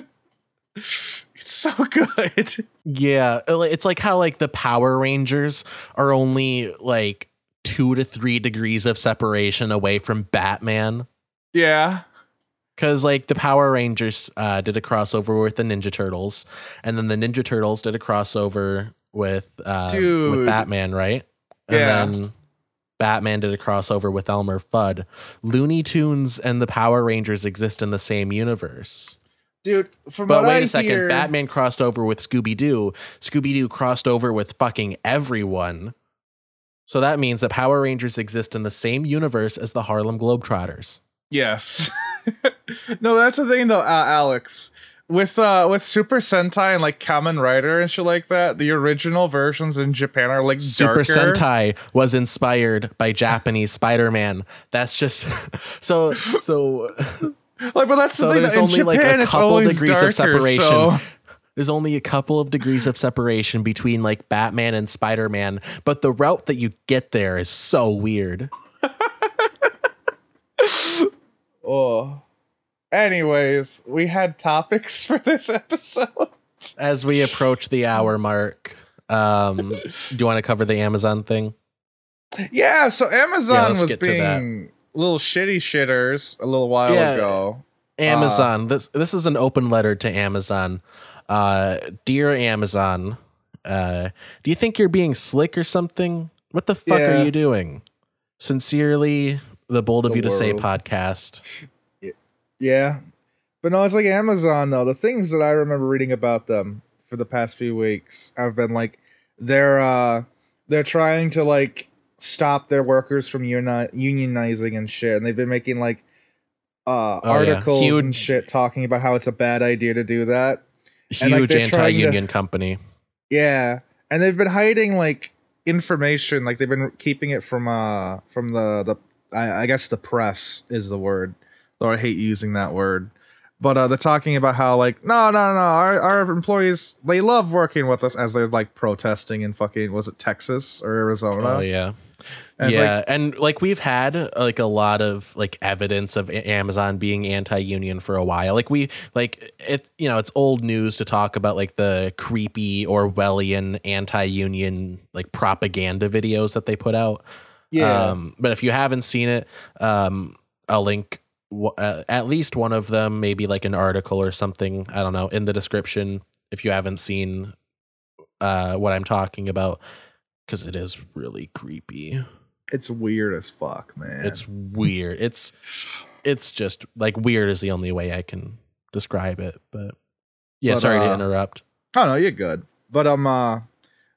it's so good. Yeah, uh, it's like how like the Power Rangers are only like 2 to 3 degrees of separation away from Batman. Yeah. Cause like the Power Rangers uh, did a crossover with the Ninja Turtles, and then the Ninja Turtles did a crossover with uh, with Batman, right? And Yeah. then Batman did a crossover with Elmer Fudd. Looney Tunes and the Power Rangers exist in the same universe. Dude, from But what wait I a second, hear, Batman crossed over with Scooby Doo. Scooby Doo crossed over with fucking everyone. So that means that Power Rangers exist in the same universe as the Harlem Globetrotters. Yes. no, that's the thing though, uh, Alex. With uh with Super Sentai and like Kamen Rider and shit like that, the original versions in Japan are like Super darker. Sentai was inspired by Japanese Spider-Man. That's just so so Like, but that's So the thing. there's in only, like, a Japan, it's couple always degrees of darker, separation. so- there's only a couple of degrees of separation between like Batman and Spider-Man, but the route that you get there is so weird. Oh. Anyways, we had topics for this episode. As we approach the hour mark, um, do you want to cover the Amazon thing? Yeah, so Amazon let's was being little shitty shitters a little while Yeah. ago. Amazon. this this is an open letter to Amazon. Uh, dear Amazon, uh, do you think you're being slick or something? What the fuck Yeah. are you doing? Sincerely, the bold of The you to say podcast. yeah, but no, it's like Amazon though. The things that I remember reading about them for the past few weeks have been like they're uh they're trying to like stop their workers from uni- unionizing and shit, and they've been making like uh Oh, yeah. articles Huge- and shit talking about how it's a bad idea to do that. And, like, Huge they're to- anti-union company. Yeah, and they've been hiding like information, like they've been keeping it from uh from the the I, I guess the press is the word, though I hate using that word. But uh, they're talking about how like no no no our our employees they love working with us as they're like protesting in fucking was it Texas or Arizona? Oh yeah. And yeah, and like we've had like a lot of like evidence of Amazon being anti-union for a while. Like we like it, you know, it's old news to talk about like the creepy Orwellian anti-union like propaganda videos that they put out. yeah. Um, but if you haven't seen it, um, I'll link w- uh, at least one of them, maybe like an article or something. I don't know in the description if you haven't seen uh, what I'm talking about, because it is really creepy. it's weird as fuck, man. It's weird. It's it's just like weird is the only way I can describe it. But yeah, But, sorry to uh, interrupt. Oh no, you're good. But um uh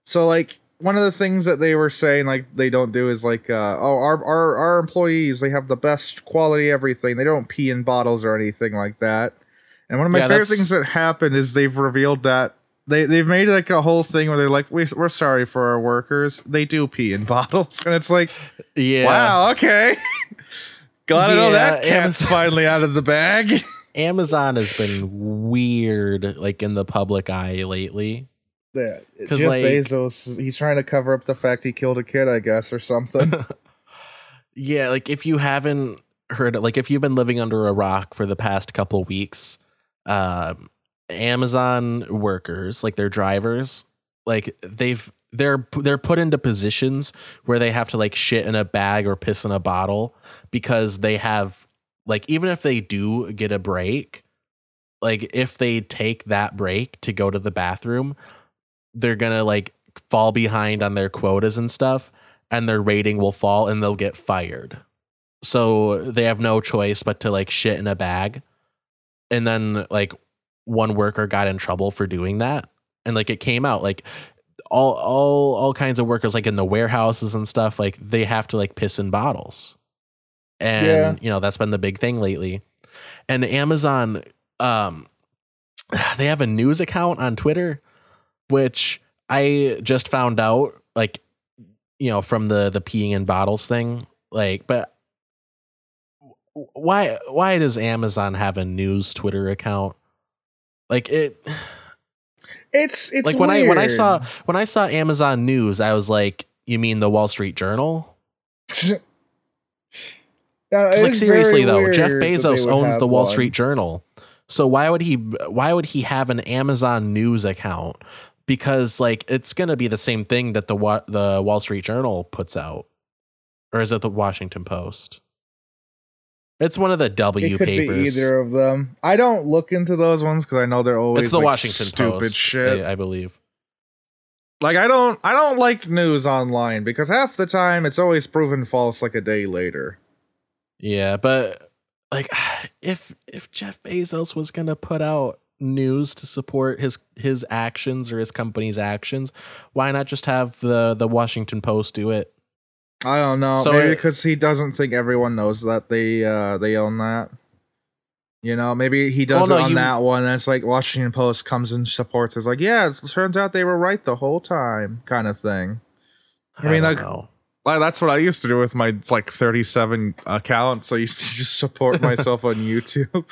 so like one of the things that they were saying like they don't do is like uh oh our our our employees they have the best quality everything. They don't pee in bottles or anything like that. And one of my Yeah, favorite things that happened is they've revealed that They they've made like a whole thing where they're like, we, we're sorry for our workers. They do pee in bottles, and it's like, Yeah. wow, okay. Glad to know that cat's finally out of the bag. Amazon has been weird, like in the public eye lately. Yeah, like- Bezos, he's trying to cover up the fact he killed a kid, I guess, or something. Yeah, like if you haven't heard, like if you've been living under a rock for the past couple weeks, um, Amazon workers, like their drivers, like they've they're they're put into positions where they have to like shit in a bag or piss in a bottle because they have like even if they do get a break, like if they take that break to go to the bathroom, they're gonna like fall behind on their quotas and stuff and their rating will fall and they'll get fired. So they have no choice but to like shit in a bag. And then like one worker got in trouble for doing that. And like it came out like all all all kinds of workers like in the warehouses and stuff like they have to like piss in bottles. And Yeah. you know that's been the big thing lately. And Amazon um they have a news account on Twitter which I just found out like you know from the the peeing in bottles thing like but why why does amazon have a news twitter account like it it's it's like when i when i saw when i saw amazon news i was like you mean the wall street journal? Like seriously though jeff weird bezos owns the wall one. street journal. So why would he why would he have an amazon news account? Because like it's gonna be the same thing that the the wall street journal puts out. Or is it the washington post it's one of the w It could papers be either of them. I don't look into those ones because I know they're always it's the like, washington stupid post shit. I, I believe like I don't I don't like news online because half the time it's always proven false like a day later. Yeah, but like if if Jeff Bezos was going to put out news to support his his actions or his company's actions, why not just have the the Washington Post do it? I don't know. So maybe because he doesn't think everyone knows that they uh they own that. You know, maybe he does Well, it no, on you- that one. And it's like Washington Post comes and supports. It's like, yeah, it turns out they were right the whole time, kind of thing. I mean, don't like- know. Like, that's what I used to do with my like 37 accounts. So I used to just support myself on YouTube.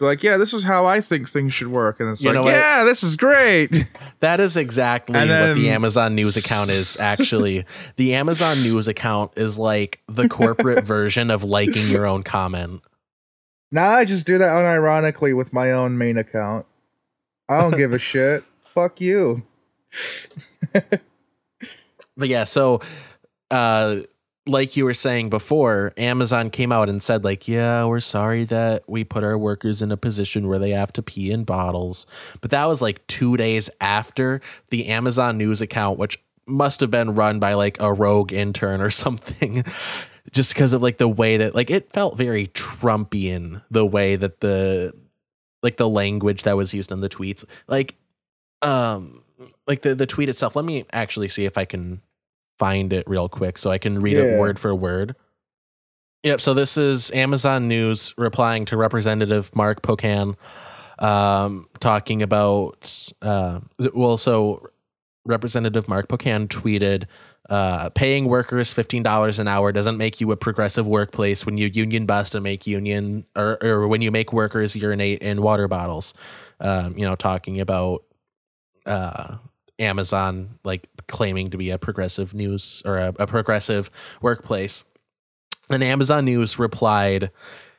Be like, yeah, this is how I think things should work, and it's You like, what? Yeah, this is great. that is exactly And what the Amazon News account is. Actually, the Amazon News account is like the corporate version of liking your own comment. now I just do that unironically with my own main account. I don't give a shit. Fuck you. But yeah, so uh like you were saying before, Amazon came out and said like, "Yeah, we're sorry that we put our workers in a position where they have to pee in bottles." But that was like 2 days after the Amazon news account which must have been run by like a rogue intern or something. Just because of like the way that like it felt very Trumpian the way that the like the language that was used in the tweets. Like um like the the tweet itself. Let me actually see if I can find it real quick so I can read it word for word. Yep. So this is Amazon News replying to Representative Mark Pocan, um, talking about. Uh, well, so Representative Mark Pocan tweeted, uh, "Paying workers fifteen dollars an hour doesn't make you a progressive workplace when you union bust and make union or, or when you make workers urinate in water bottles." Um, you know, talking about uh, Amazon like claiming to be a progressive news or a, a progressive workplace. And Amazon News replied,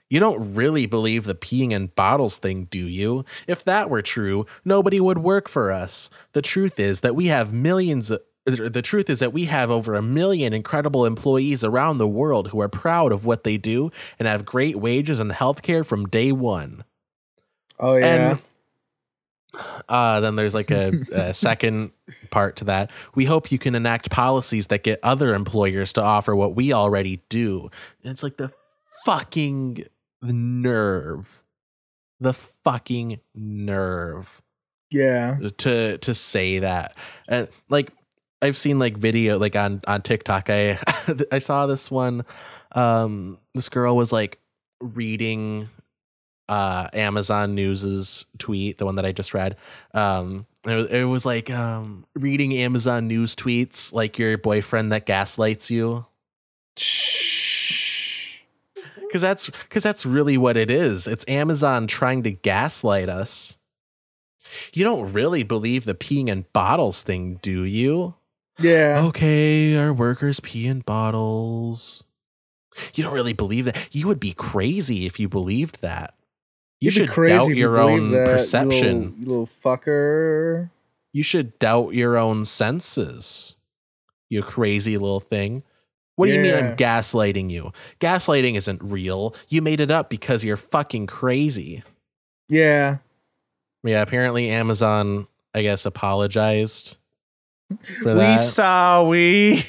You don't really believe the peeing in bottles thing, do you? If that were true, nobody would work for us. The truth is that we have millions of the truth is that we have over a million incredible employees around the world who are proud of what they do and have great wages and health care from day one. Oh yeah. And uh, then there's like a, a second part to that. We hope you can enact policies that get other employers to offer what we already do. And it's like the fucking nerve, the fucking nerve yeah. to to say that. And like I've seen like video like on on TikTok. I I saw this one. Um, this girl was like reading uh, Amazon News's tweet, the one that I just read. Um, it was, it was like um, reading Amazon News tweets, like your boyfriend that gaslights you. Because that's because that's really what it is. It's Amazon trying to gaslight us. You don't really believe the peeing in bottles thing, do you? Yeah. Okay, our workers pee in bottles. You don't really believe that. You would be crazy if you believed that. You You'd should crazy doubt your own that, you perception. little- You little, fucker. You should doubt your own senses. You crazy little thing. What do you mean I'm gaslighting you? Gaslighting isn't real. You made it up because you're fucking crazy. Yeah. Yeah, apparently Amazon, I guess, apologized for we that. saw we,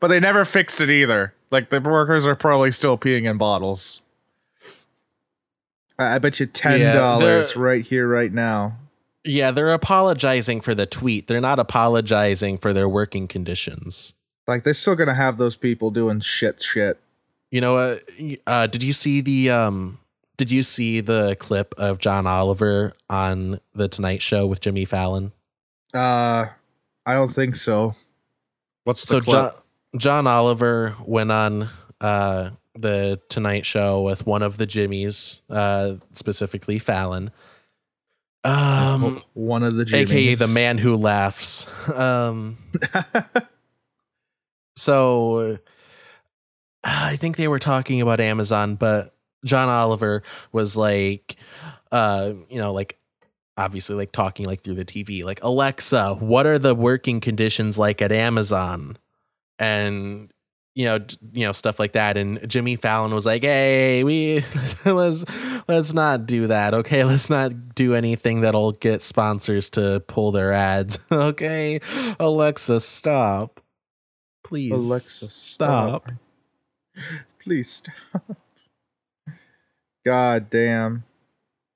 but they never fixed it either. Like the workers are probably still peeing in bottles. I bet you ten dollars they're- right here, right now. yeah, they're apologizing for the tweet. They're not apologizing for their working conditions. Like they're still gonna have those people doing shit, shit. You know, uh, uh, did you see the um did you see the clip of John Oliver on the Tonight Show with Jimmy Fallon? Uh, I don't think so. What's the So clip? John John Oliver went on uh the Tonight Show with one of the Jimmys, uh specifically Fallon. Um One of the aka Jimmies. the man who laughs. Um so I think they were talking about Amazon, but John Oliver was like, uh, you know, like obviously like talking like through the TV, like Alexa, what are the working conditions like at Amazon? And you know, you know stuff like that. And Jimmy Fallon was like, "Hey, we let's let's not do that. Okay, let's not do anything that'll get sponsors to pull their ads. okay, Alexa, stop, please. Alexa, stop. stop. Please stop. God damn.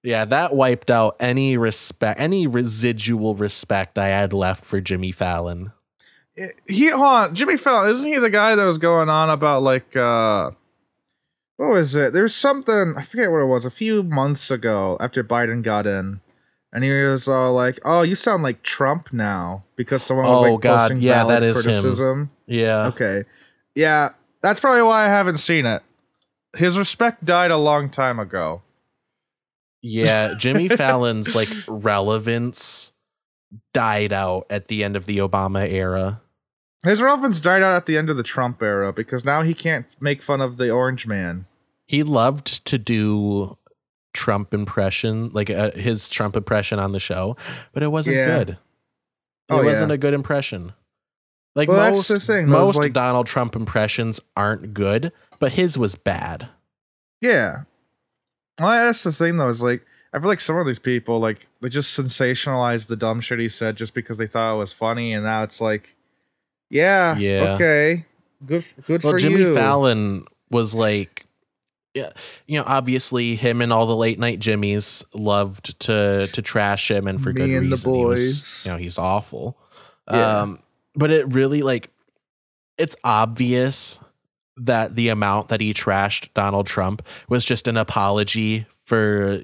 Yeah, that wiped out any respect, any residual respect I had left for Jimmy Fallon. He hold on, Jimmy Fallon, isn't he the guy that was going on about like uh What was it? There's something I forget what it was. A few months ago, after Biden got in, and he was all like, "Oh, you sound like Trump now," because someone was Oh, like God, posting yeah, valid that is him. criticism. Yeah, Okay, yeah, that's probably why I haven't seen it. his respect died a long time ago. yeah. Jimmy Fallon's like relevance died out at the end of the Obama era. His relevance died out at the end of the Trump era because now he can't make fun of the Orange Man. He loved to do Trump impression, like uh, his Trump impression on the show, but it wasn't Yeah. good. It Oh, wasn't yeah. a good impression. Like Well, that's most, the thing, most like- Donald Trump impressions aren't good, but his was bad. Yeah. Well, that's the thing though. Is like I feel like some of these people like they just sensationalized the dumb shit he said just because they thought it was funny, and now it's like, yeah, Yeah. okay, good, good for you. Well, for Jimmy you. Fallon was like, yeah, you know, obviously him and all the late night Jimmys loved to to trash him, and for Me good and the reason. Was- boys. you know, he's awful. Yeah. Um, but it really like, it's obvious that the amount that he trashed Donald Trump was just an apology for,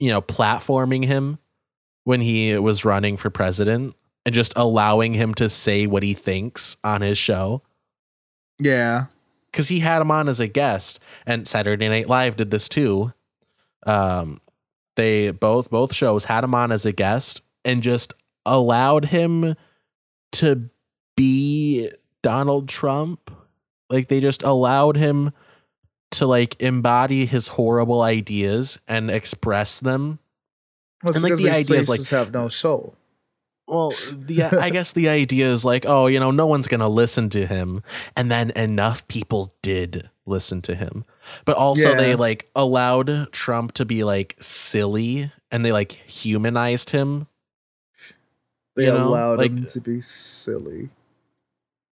you know, platforming him when he was running for president and just allowing him to say what he thinks on his show Yeah, because he had him on as a guest, and Saturday Night Live did this too. Um, they both both shows had him on as a guest and just allowed him to be Donald Trump. Like they just allowed him to like embody his horrible ideas and express them. well, And, like, the these idea is, like- have no soul. Well, the uh, I guess the idea is like, oh, you know, no one's gonna listen to him, and then enough people did listen to him, but also Yeah. they like allowed Trump to be like silly, and they like humanized him. They you know, allowed like- him to be silly,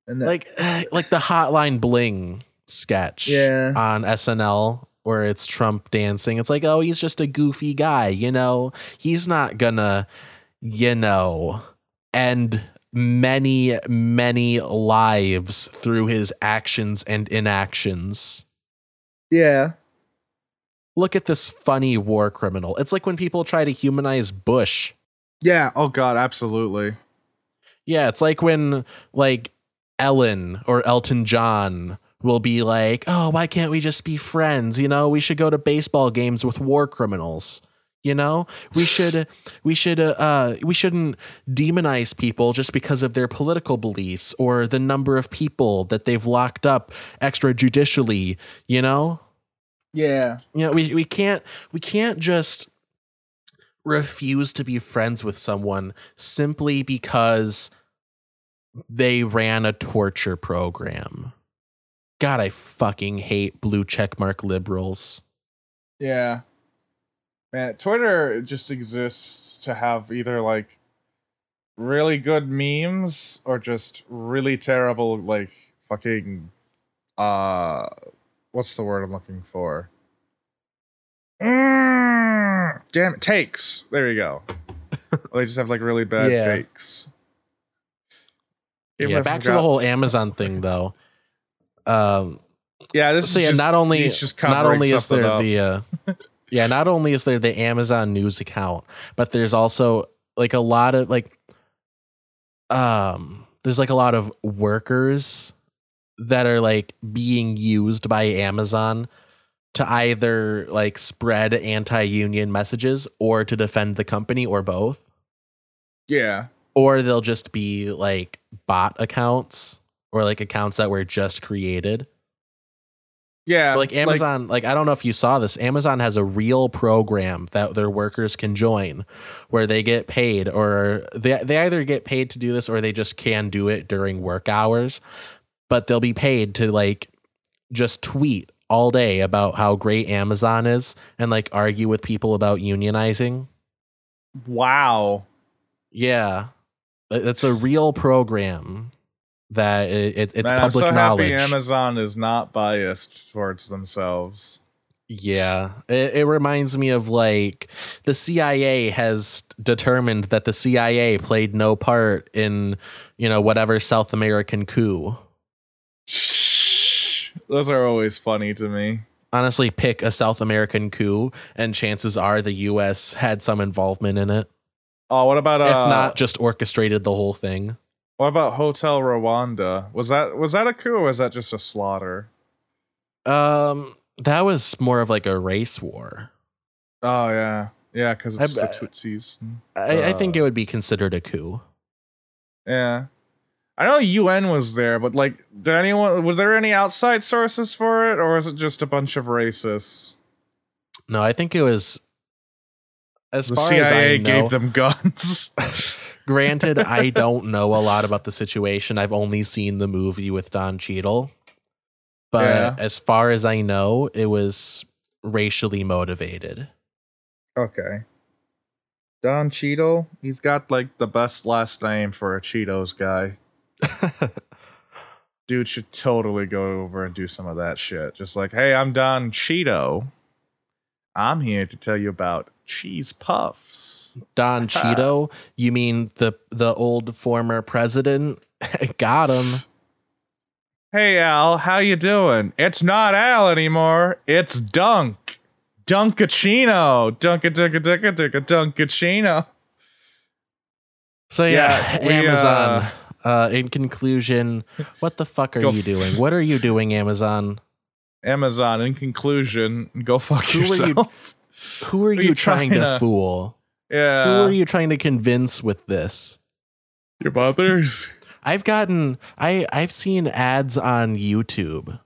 and that, like like the hotline bling sketch Yeah. on SNL where it's Trump dancing. It's like, oh, he's just a goofy guy, you know. He's not gonna, you know, end many many lives through his actions and inactions. yeah, look at this funny war criminal. It's like when people try to humanize Bush. Yeah. Oh God, absolutely. Yeah, it's like when like Ellen or Elton John will be like, "Oh, why can't we just be friends? You know, we should go to baseball games with war criminals." You know, we should we should uh, uh we shouldn't demonize people just because of their political beliefs or the number of people that they've locked up extrajudicially. You know, Yeah. you know we we can't we can't just refuse to be friends with someone simply because they ran a torture program. God, I fucking hate blue checkmark liberals. Yeah. Man, Twitter just exists to have either like really good memes or just really terrible like fucking uh what's the word I'm looking for? Mm, damn it, takes. There you go. they just have like really bad Yeah. takes. Even yeah, back to the whole Amazon thing though. Um Yeah, this so is yeah, just, not only just not only is there up. the uh, yeah, not only is there the Amazon News account, but there's also like a lot of like um there's like a lot of workers that are like being used by Amazon to either like spread anti-union messages or to defend the company or both yeah. or they'll just be like bot accounts or like accounts that were just created Yeah. like Amazon, like, I don't know if you saw this. Amazon has a real program that their workers can join, where they get paid, or they they either get paid to do this, or they just can do it during work hours. But they'll be paid to like just tweet all day about how great Amazon is, and like argue with people about unionizing. wow. Yeah, It- it's a real program that it, it, it's Man, public I'm so knowledge. happy Amazon is not biased towards themselves. Yeah, it, it reminds me of like the CIA has determined that the CIA played no part in, you know, whatever South American coup. Those are always funny to me. Honestly, pick a South American coup, and chances are the U.S. had some involvement in it. Oh, what about uh, if not, just orchestrated the whole thing. What about Hotel Rwanda? Was that was that a coup or was that just a slaughter? Um, that was more of like a race war. Oh yeah, yeah, because it's I- the Tutsis. I, I think Uh. it would be considered a coup. Yeah, I know UN was there, but like, did anyone? Was there any outside sources for it, or was it just a bunch of racists? No, I think it was. As The far as I CIA know, gave them guns. Granted, I don't know a lot about the situation. I've only seen the movie with Don Cheadle. But Yeah. as far as I know, it was racially motivated. Okay. Don Cheadle. He's got like the best last name for a Cheetos guy. Dude should totally go over and do some of that shit. Just like, hey, I'm Don Cheeto. I'm here to tell you about cheese puffs. Don Cheadle, you mean the the old former president? Got him. Hey Al, how you doing? It's not Al anymore. It's Dunk. Dunkachino. Dunka dunka dunka dunka Dunkachino. So yeah, Yeah, we, Amazon. Uh, in conclusion, what the fuck are you doing? What are you doing, Amazon? Amazon, in conclusion, go fuck Who are you- yourself. Who are Who you, you trying, trying to to- fool? Yeah. Who are you trying to convince with this? Your mothers. I've gotten I I've seen ads on YouTube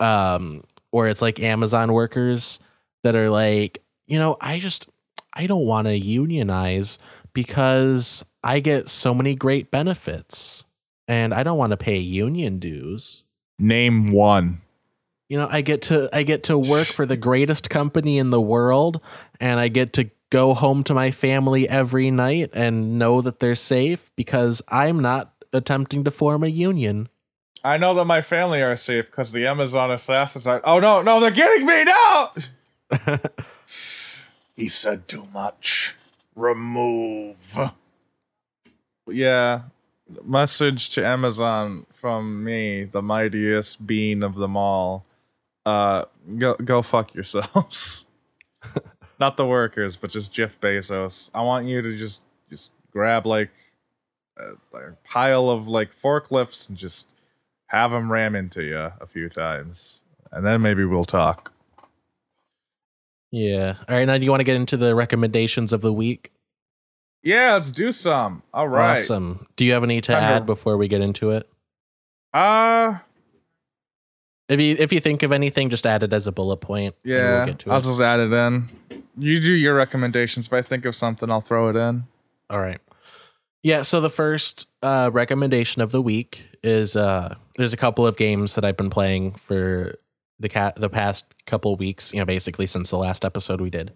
um where it's like Amazon workers that are like, you know, I just I don't want to unionize because I get so many great benefits and I don't want to pay union dues. Name one. You know, I get to I get to work for the greatest company in the world and I get to go home to my family every night and know that they're safe because I'm not attempting to form a union. I know that my family are safe because the Amazon assassins are. Oh no, no, they're getting me! now! he said too much. Remove. Yeah. Message to Amazon from me, the mightiest being of them all. Uh, go go fuck yourselves. Not the workers, but just Jeff Bezos. I want you to just just grab like a, a pile of like forklifts and just have them ram into you a few times, and then maybe we'll talk. Yeah. All right. Now, do you want to get into the recommendations of the week? Yeah, let's do some. All right. Awesome. Do you have any to Time to- add before we get into it? Uh If you if you think of anything, just add it as a bullet point. yeah. We'll get to I'll it. just add it in. You do your recommendations. If I think of something, I'll throw it in. All right. Yeah, so the first uh, recommendation of the week is uh, there's a couple of games that I've been playing for the cat the past couple weeks, you know, basically since the last episode we did.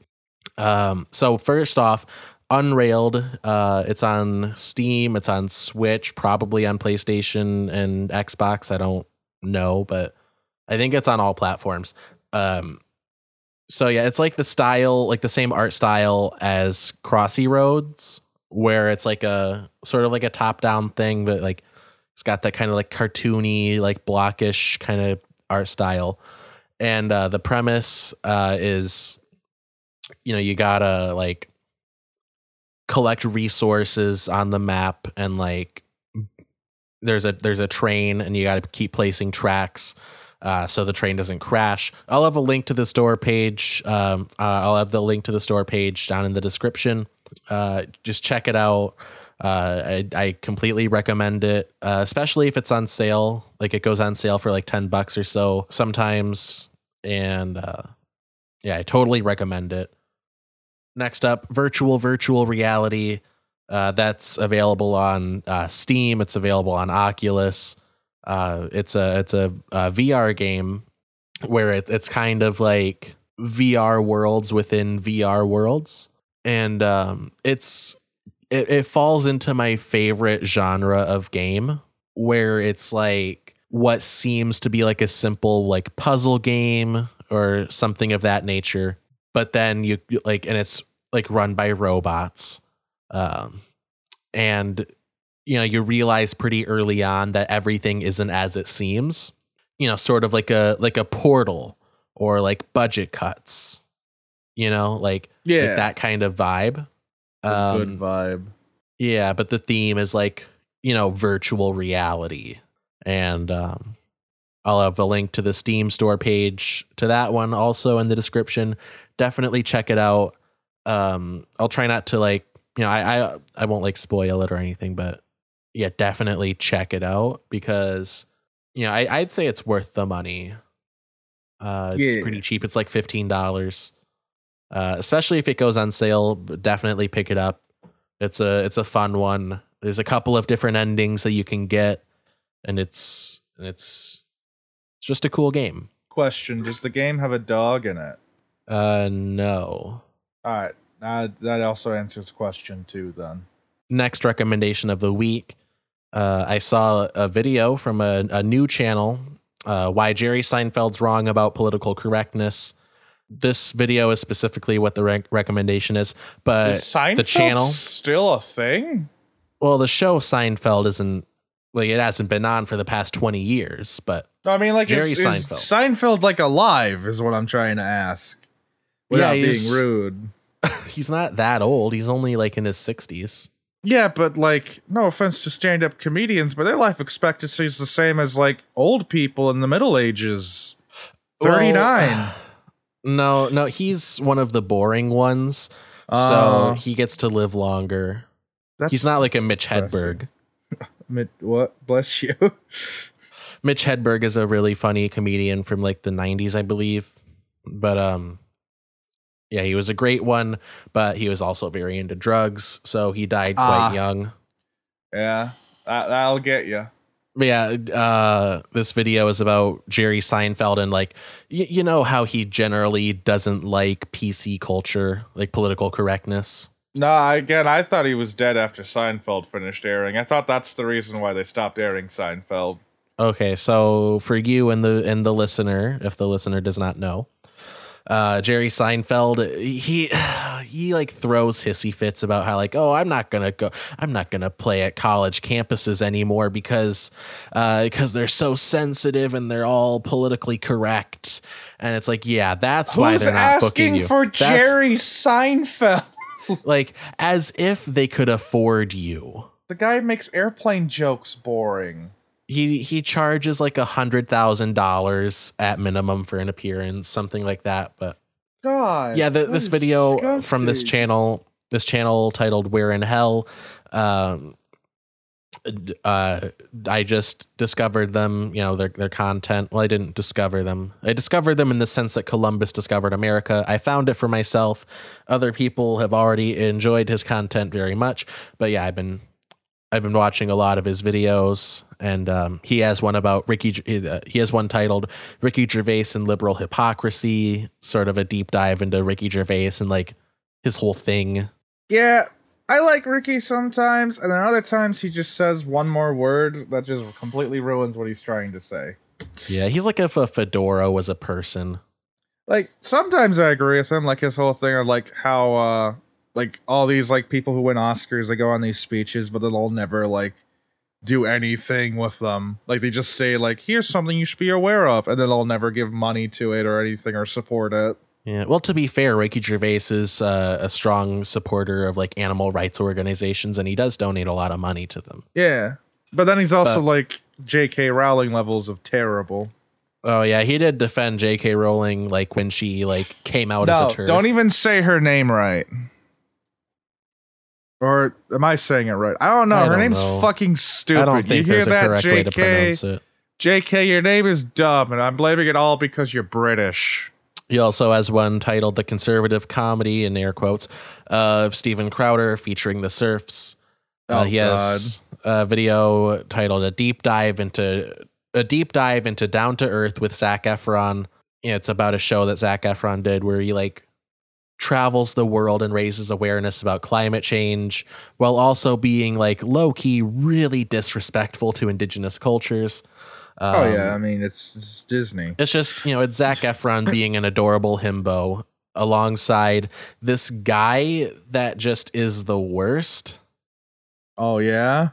Um, so first off, Unrailed, uh, it's on Steam, it's on Switch, probably on PlayStation and Xbox. I don't know, but I think it's on all platforms. Um, so yeah, it's like the style, like the same art style as Crossy Roads, where it's like a sort of like a top down thing, but like it's got that kind of like cartoony, like blockish kind of art style. And uh, the premise uh, is, you know, you gotta like collect resources on the map and like there's a there's a train and you got to keep placing tracks uh, so the train doesn't crash. I'll have a link to the store page. Um, uh, I'll have the link to the store page down in the description. Uh, just check it out. Uh, I, I completely recommend it, uh, especially if it's on sale. Like it goes on sale for like ten bucks or so sometimes, and uh, yeah, I totally recommend it. Next up, virtual virtual reality. That's available on Steam. It's available on Oculus. Uh, it's a it's a, a VR game where it, it's kind of like VR worlds within VR worlds, and um, it's it, it falls into my favorite genre of game where it's like what seems to be like a simple like puzzle game or something of that nature, but then you like and it's like run by robots, um, and you know you realize pretty early on that everything isn't as it seems. You know sort of like a like a portal or like budget cuts you know like, Yeah. like that kind of vibe. Good um, vibe. yeah but the theme is like you know virtual reality. And um i'll have a link to the steam store page to that one also in the description. Definitely check it out. Um i'll try not to like you know i i, I won't like spoil it or anything but yeah definitely check it out because you know I, i'd say it's worth the money uh it's Yeah. pretty cheap it's like $15 uh especially if it goes on sale definitely pick it up it's a it's a fun one there's a couple of different endings that you can get and it's it's it's just a cool game Question: Does the game have a dog in it? uh no All right. Uh, that also answers question two. Then. next recommendation of the week uh, i saw a video from a, a new channel uh, why jerry seinfeld's wrong about political correctness this video is specifically what the rec- recommendation is but Is Seinfeld the channel still a thing? well the show seinfeld isn't like it hasn't been on for the past 20 years but I mean, like, Jerry is, is Seinfeld. Seinfeld like alive? Is what I'm trying to ask. Without Yeah, being rude. he's not that old he's only like in his 60s Yeah, but like, no offense to stand-up comedians, but their life expectancy is the same as like old people in the Middle Ages. Thirty-nine. Well, no no he's one of the boring ones so Uh, he gets to live longer that's, he's not like a Mitch depressing. Hedberg. What? Bless you. Mitch Hedberg is a really funny comedian from like the 90s, I believe. But um yeah, he was a great one, but he was also very into drugs, so he died quite Ah. young. yeah, that, that'll get you. Yeah, uh this video is about Jerry Seinfeld and like y- you know how he generally doesn't like PC culture, like political correctness. No, again, I thought he was dead after Seinfeld finished airing. I thought that's the reason why they stopped airing Seinfeld. Okay, so for you and the and the listener, if the listener does not know, uh, Jerry Seinfeld, he he like throws hissy fits about how like oh I'm not gonna go I'm not gonna play at college campuses anymore because uh because they're so sensitive and they're all politically correct and it's like yeah that's why they're not booking asking you for That's- Jerry Seinfeld? like as if they could afford you The guy makes airplane jokes boring. He he charges like a hundred thousand dollars at minimum for an appearance something like that but God. yeah the, this is video from this channel this channel titled we're in hell um uh i just discovered them you know their their content. Well i didn't discover them. I discovered them in the sense that columbus discovered america. I found it for myself. Other people have already enjoyed his content very much but yeah i've been i've been watching a lot of his videos and um he has one about ricky uh, he has one titled ricky gervais and liberal hypocrisy sort of a deep dive into ricky gervais and like his whole thing Yeah, I like Ricky sometimes, and then other times he just says one more word that just completely ruins what he's trying to say. yeah he's like if a fedora was a person Like sometimes I agree with him, like his whole thing of like how uh like all these like people who win Oscars, they go on these speeches, but then they'll never like do anything with them. Like they just say like, "Here's something you should be aware of," and then they'll never give money to it or anything or support it. Yeah. Well, to be fair, Ricky Gervais is uh, a strong supporter of like animal rights organizations, and he does donate a lot of money to them. Yeah, but then he's also But- like J.K. Rowling levels of terrible. Oh yeah, he did defend J.K. Rowling like when she like came out as a TERF. don't even say her name right. Or am I saying it right? I don't know. I her don't name's know. fucking stupid. I don't think you hear there's a that, correct way to JK? pronounce it. JK, your name is dumb, and I'm blaming it all because you're British. He also has one titled "The Conservative Comedy" in air quotes of Steven Crowder featuring the Serfs. Uh, Oh, he has a video titled "A Deep Dive into a Deep Dive into Down to Earth" with Zac Efron. It's about a show that Zac Efron did where he like travels the world and raises awareness about climate change while also being like low key really disrespectful to indigenous cultures. oh Um, yeah, I mean it's, it's Disney. it's just, you know, it's Zac Efron being an adorable himbo alongside this guy that just is the worst. Oh yeah,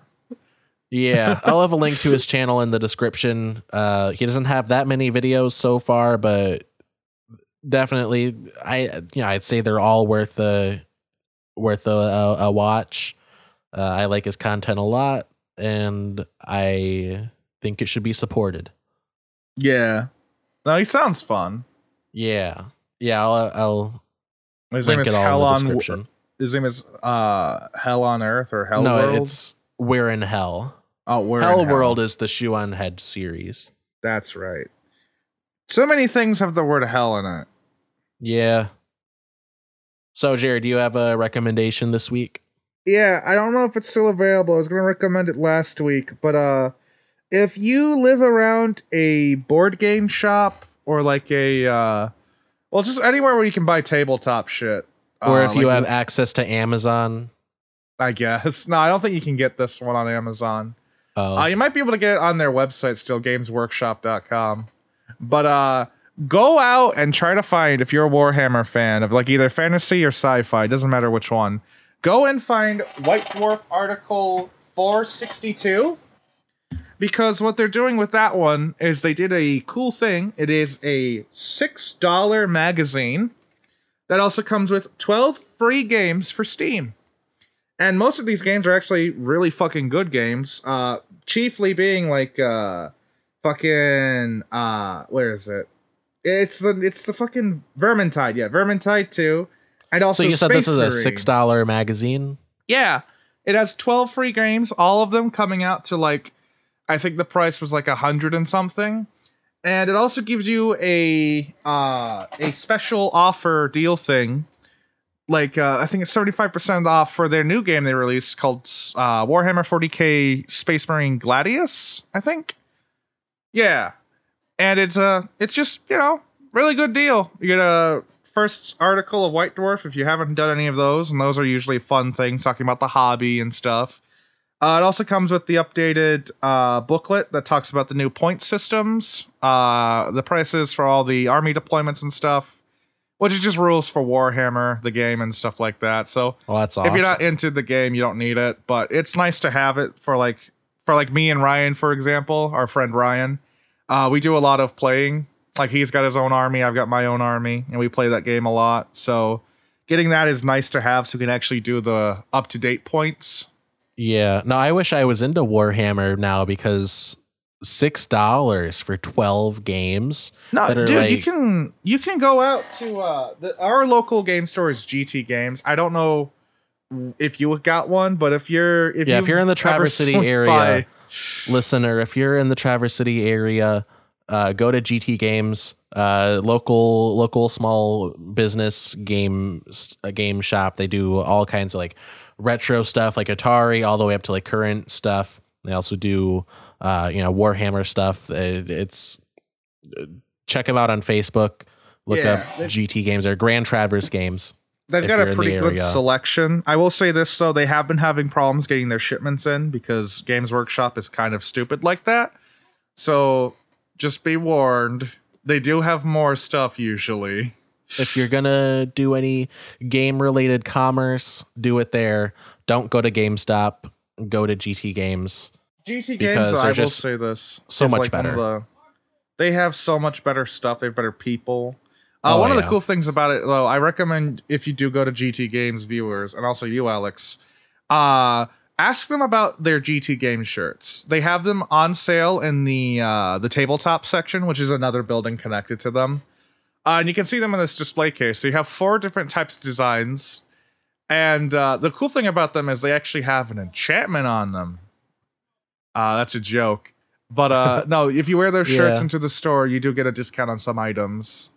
Yeah, I'll have a link to his channel in the description. Uh, he doesn't have that many videos so far, but definitely, I you know, I'd say they're all worth a worth a, a, a watch. Uh, I like his content a lot, and I think it should be supported. yeah. No, he sounds fun. Yeah, yeah, I'll, I'll His name is Hell on. His name is uh Hell on Earth or Hell World. no, World. it's We're in Hell. oh, we're in Hell World is the Shoe on Head series. That's right. So many things have the word hell in it. Yeah. So, Jared, do you have a recommendation this week? Yeah, I don't know if it's still available. I was gonna recommend it last week, but uh if you live around a board game shop or like a uh well just anywhere where you can buy tabletop shit. Or uh, if you like- have access to Amazon? I guess. No, I don't think you can get this one on Amazon. Oh, Uh, you might be able to get it on their website still, gamesworkshop.com. But uh go out and try to find if you're a Warhammer fan of like either fantasy or sci-fi, doesn't matter which one. Go and find White Dwarf article 462 because what they're doing with that one is they did a cool thing. It is a $6 magazine that also comes with 12 free games for Steam. And most of these games are actually really fucking good games. Uh chiefly being like uh fucking uh where is it? It's the it's the fucking Vermintide, yeah, Vermintide 2. And also so you said this is a Marine. six dollar magazine? Yeah. It has 12 free games, all of them coming out to like I think the price was like a hundred and something. And it also gives you a uh a special offer deal thing. Like uh I think it's 75% off for their new game they released called uh Warhammer 40K Space Marine Gladius, I think. Yeah. And it's uh it's just, you know, really good deal. You get a first article of White Dwarf if you haven't done any of those, and those are usually fun things talking about the hobby and stuff. Uh, it also comes with the updated uh, booklet that talks about the new point systems, uh, the prices for all the army deployments and stuff. which is just rules for Warhammer, the game, and stuff like that. So that's awesome. if you're not into the game, you don't need it, but it's nice to have it for like for like me and Ryan, for example, our friend Ryan. Uh, we do a lot of playing. Like he's got his own army, I've got my own army, and we play that game a lot. So getting that is nice to have, so we can actually do the up to date points. yeah. No, I wish I was into Warhammer now because six dollars for twelve games. No, dude, you can you can go out to uh the, our local game store is GT Games. I don't know if you got one, but if you're if Yeah, you if you're in the Traverse City area, by- listener, if you're in the Traverse City area, uh, go to GT Games, uh, local local small business game a game shop. They do all kinds of like retro stuff, like Atari, all the way up to like current stuff. They also do uh, you know Warhammer stuff. It, it's check them out on Facebook. Look Yeah, up GT Games or Grand Traverse Games. They've got a pretty good selection. I will say this though, they have been having problems getting their shipments in because Games Workshop is kind of stupid like that. So just be warned. They do have more stuff usually. if you're gonna do any game related commerce, do it there. Don't go to GameStop. Go to GT Games. GT Games, I will say this, so much like better. the- they have so much better stuff. They have better people. Uh, Oh, one of the cool things about it, though, I recommend if you do go to GT Games viewers, and also you, Alex, uh, ask them about their GT Games shirts. They have them on sale in the uh, the tabletop section, which is another building connected to them. Uh, and you can see them in this display case. So you have four different types of designs. And uh, the cool thing about them is they actually have an enchantment on them. Uh, that's a joke. But uh, no, if you wear those shirts Yeah. into the store, you do get a discount on some items.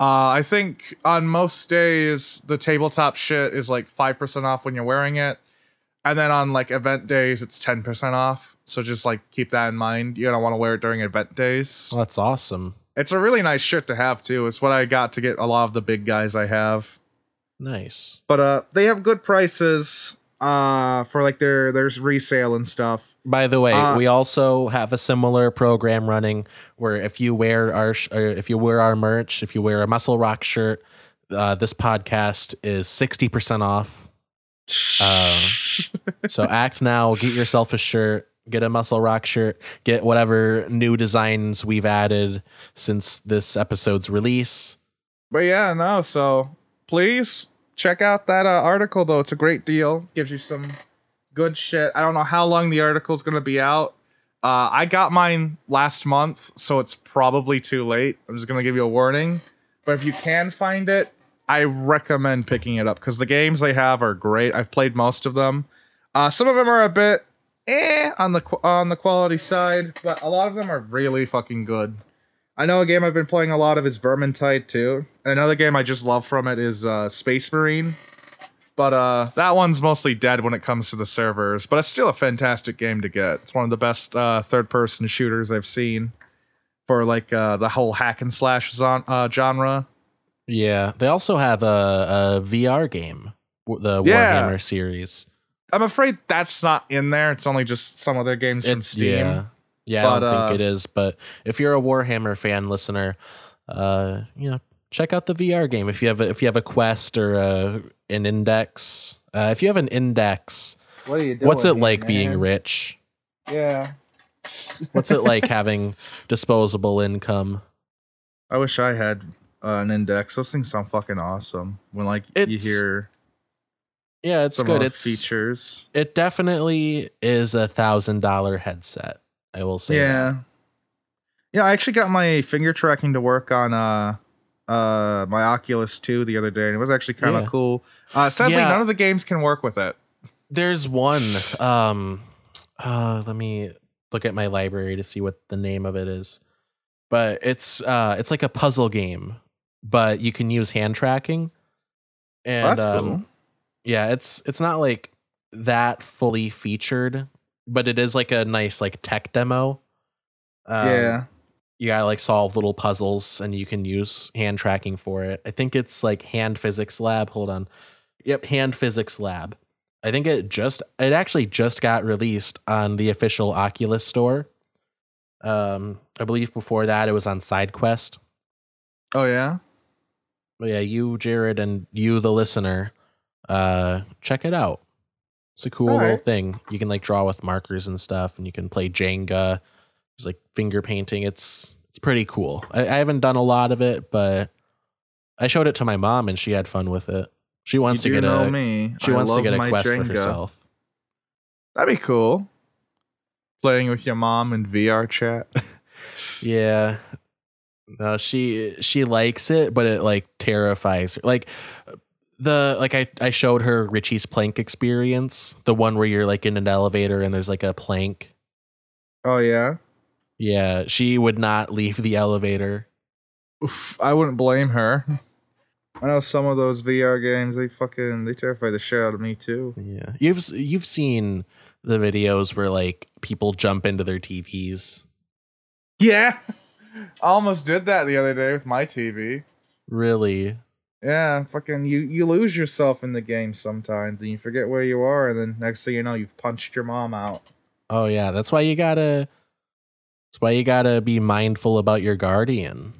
Uh, I think on most days, the tabletop shit is like 5% off when you're wearing it. And then on like event days, it's 10% off. So just like keep that in mind. You don't want to wear it during event days. Well, that's awesome. It's a really nice shirt to have too. It's what I got to get a lot of the big guys I have. Nice. But uh they have good prices uh for like their there's resale and stuff. By the way, Uh, we also have a similar program running where if you wear our sh- if you wear our merch, if you wear a Muscle Rock shirt, uh, this podcast is sixty percent off. Uh, So act now, get yourself a shirt, get a Muscle Rock shirt, get whatever new designs we've added since this episode's release. But yeah, no, so please check out that uh, article though. It's a great deal. Gives you some good shit. I don't know how long the article's gonna be out. Uh, I got mine last month, so it's probably too late. I'm just gonna give you a warning. But if you can find it, I recommend picking it up because the games they have are great. I've played most of them. Uh, some of them are a bit eh on the on the quality side, but a lot of them are really fucking good. I know a game I've been playing a lot of is Vermintide 2 another game I just love from it is uh, Space Marine. But uh, that one's mostly dead when it comes to the servers. But it's still a fantastic game to get. It's one of the best uh, third-person shooters I've seen for like uh, the whole hack and slash zon- uh, genre. Yeah, they also have a, a VR game, the Yeah. Warhammer series. I'm afraid that's not in there. It's only just some other their games from Steam. yeah, yeah. But, I don't uh, think it is, but if you're a Warhammer fan listener, uh, you know, check out the VR game. If you have a, if you have a Quest or a, an Index, uh, if you have an Index, What are you doing? what's it like being rich? Yeah. What's it like having disposable income? I wish I had uh, an index. Those things sound fucking awesome. When like you hear Yeah, it's good. It's features. it definitely is a thousand dollar headset. I will say. that. Yeah. Yeah, I actually got my finger tracking to work on uh uh my Oculus 2 the other day and it was actually kind of Yeah. cool. Uh sadly Yeah. none of the games can work with it. There's one. Um, uh, let me look at my library to see what the name of it is. But it's uh, it's like a puzzle game, but you can use hand tracking. And Oh, that's um, cool. yeah, it's it's not like that fully featured, but it is like a nice like tech demo. Um, yeah. You gotta like solve little puzzles and you can use hand tracking for it. I think it's like hand physics lab. Hold on. Yep, hand physics lab. I think it just it actually just got released on the official Oculus store. Um I believe before that it was on SideQuest. Oh yeah. But yeah, you, Jared, and you, the listener, uh, check it out. It's a cool little thing. You can like draw with markers and stuff, and you can play Jenga. There's like finger painting. It's it's pretty cool. I, I haven't done a lot of it, but I showed it to my mom, and she had fun with it. She wants you to get a me. she I wants to get a my quest for herself. That'd be cool. Playing with your mom in VR chat. Yeah. No, she she likes it, but it like terrifies her. Like the like I I showed her Richie's plank experience, the one where you're like in an elevator and there's like a plank. Oh yeah. Yeah, she would not leave the elevator. Oof, I wouldn't blame her. I know some of those VR games. They fucking they terrify the shit out of me too. Yeah. You've you've seen the videos where like people jump into their TVs. Yeah. I almost did that the other day with my TV. Really? Yeah, fucking you you lose yourself in the game sometimes and you forget where you are and then next thing you know you've punched your mom out. Oh yeah, that's why you got to that's why you got to be mindful about your guardian.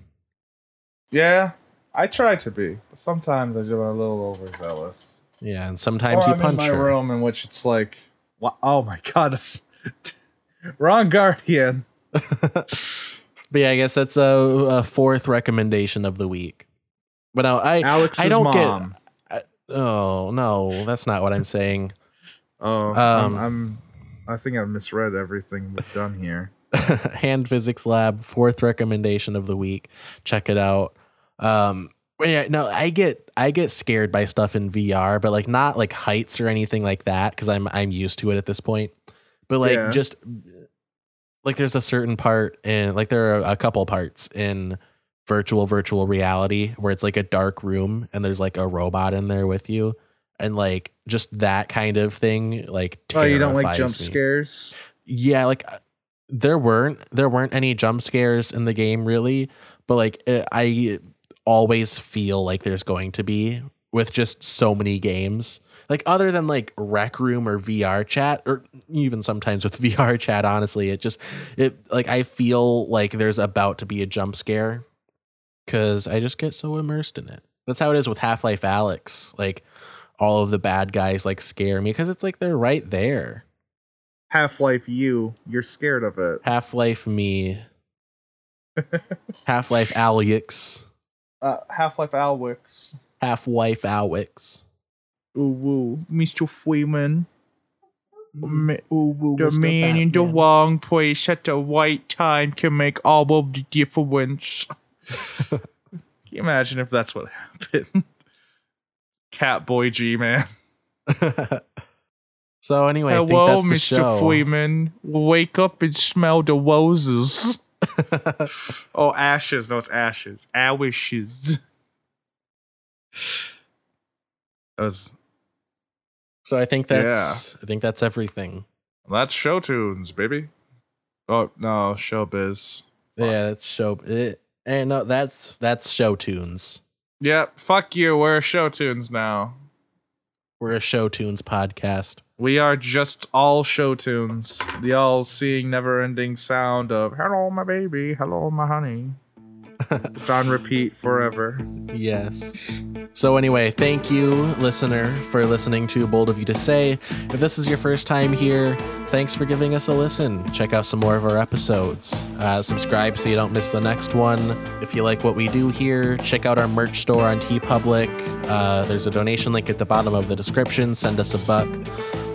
Yeah, I try to be, but sometimes I do a little overzealous. Yeah, and sometimes or you I'm punch in my her. room in which it's like, oh my god, wrong guardian. But yeah, I guess that's a, a fourth recommendation of the week. But no, I Alex's I don't mom. get. Oh no, that's not what I'm saying. oh, Um, I'm, I'm I think I've misread everything we've done here. Hand Physics Lab, fourth recommendation of the week. Check it out. Um, yeah, no, I get I get scared by stuff in VR, but like not like heights or anything like that because I'm I'm used to it at this point. But like Yeah. just like there's a certain part in like there are a couple parts in virtual virtual reality where it's like a dark room and there's like a robot in there with you and like just that kind of thing like Oh, you don't like jump me scares? yeah like there weren't there weren't any jump scares in the game really but like it, i always feel like there's going to be with just so many games. Like other than like rec room or vr chat or even sometimes with vr chat honestly it just it like i feel like there's about to be a jump scare because i just get so immersed in it. That's how it is with half-life Alyx like all of the bad guys like scare me because it's like they're right there Half Life you, you're scared of it. Half Life me. Half Life Alex. Uh, Half Life Alwix. Half Wife Alex. Ooh woo, Mr. Freeman. Ma- Ooh, The man in the wrong place at the right time can make all of the difference. Can you imagine if that's what happened? Catboy G man. So anyway, I Hello, think that's the Mr. Freeman. Wake up and smell the roses. oh, ashes. No, it's ashes. Awishes. That was so I think that's I think that's everything. that's show tunes, baby. Oh no, showbiz. Yeah, that's show. It, and no, that's that's show tunes. Yep, fuck you. We're show tunes now. We're a show tunes podcast. We are just all show tunes. The all seeing, never ending sound of hello, my baby, hello, my honey. just on repeat forever. Yes. So anyway, thank you, listener, for listening to Bold of You to Say. If this is your first time here, thanks for giving us a listen. Check out some more of our episodes. Uh, subscribe so you don't miss the next one. If you like what we do here, check out our merch store on TeePublic. Uh, there's a donation link at the bottom of the description. Send us a buck.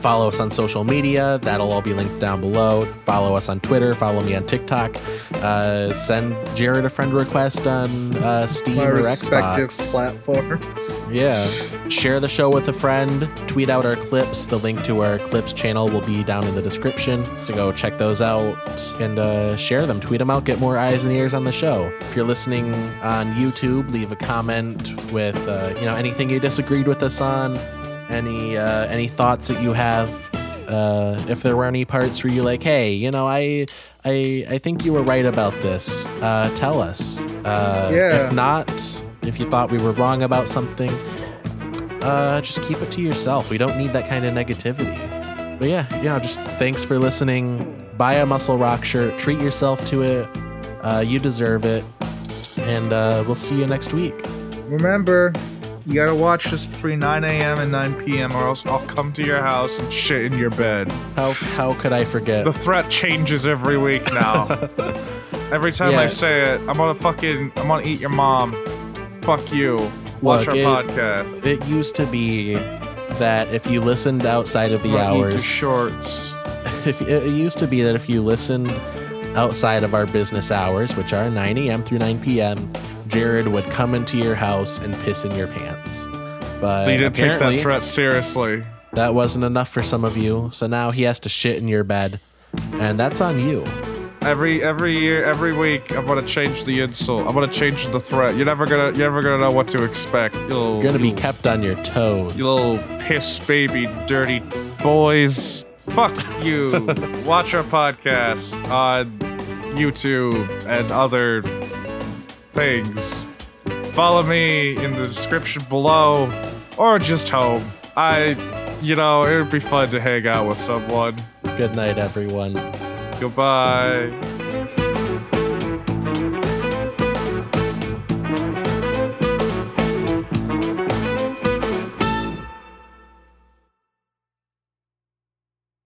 Follow us on social media. That'll all be linked down below. Follow us on Twitter. Follow me on TikTok. Uh, send Jared a friend request on uh, Steam My or respective Xbox. platforms. Yeah. Share the show with a friend. Tweet out our clips. The link to our clips channel will be down in the description. So go check those out and uh, share them. Tweet them out. Get more eyes and ears on the show. If you're listening on YouTube, leave a comment with uh, you know anything you disagreed with us on, any uh, any thoughts that you have. Uh, if there were any parts where you're like, hey, you know, I. I, I think you were right about this. Uh, tell us. Uh, Yeah. If not, if you thought we were wrong about something, uh, just keep it to yourself. We don't need that kind of negativity. But yeah, you know, just thanks for listening. Buy a Muscle Rock shirt. Treat yourself to it. Uh, you deserve it. And uh, we'll see you next week. remember, you gotta watch this between 9 a.m. and 9 p.m. or else I'll come to your house and shit in your bed. How how could I forget? The threat changes every week now. every time Yeah. I say it, I'm gonna fucking, I'm gonna eat your mom. Fuck you. Watch Look, our it- podcast. it used to be that if you listened outside of the I'm gonna eat your hours, shorts. if it used to be that if you listened outside of our business hours, which are 9 a.m. through 9 p.m., Jared would come into your house and piss in your pants. But But you didn't take apparently that threat seriously. that wasn't enough for some of you, so now he has to shit in your bed, and that's on you. Every every year, every week, I'm gonna change the insult. I'm gonna change the threat. You're never gonna you're never gonna know what to expect. You You're gonna be kept on your toes. You little piss baby, dirty boys. Fuck you. Watch our podcast on YouTube and other things. Follow me in the description below or just home. I, you know, it would be fun to hang out with someone. Good night, everyone. Goodbye.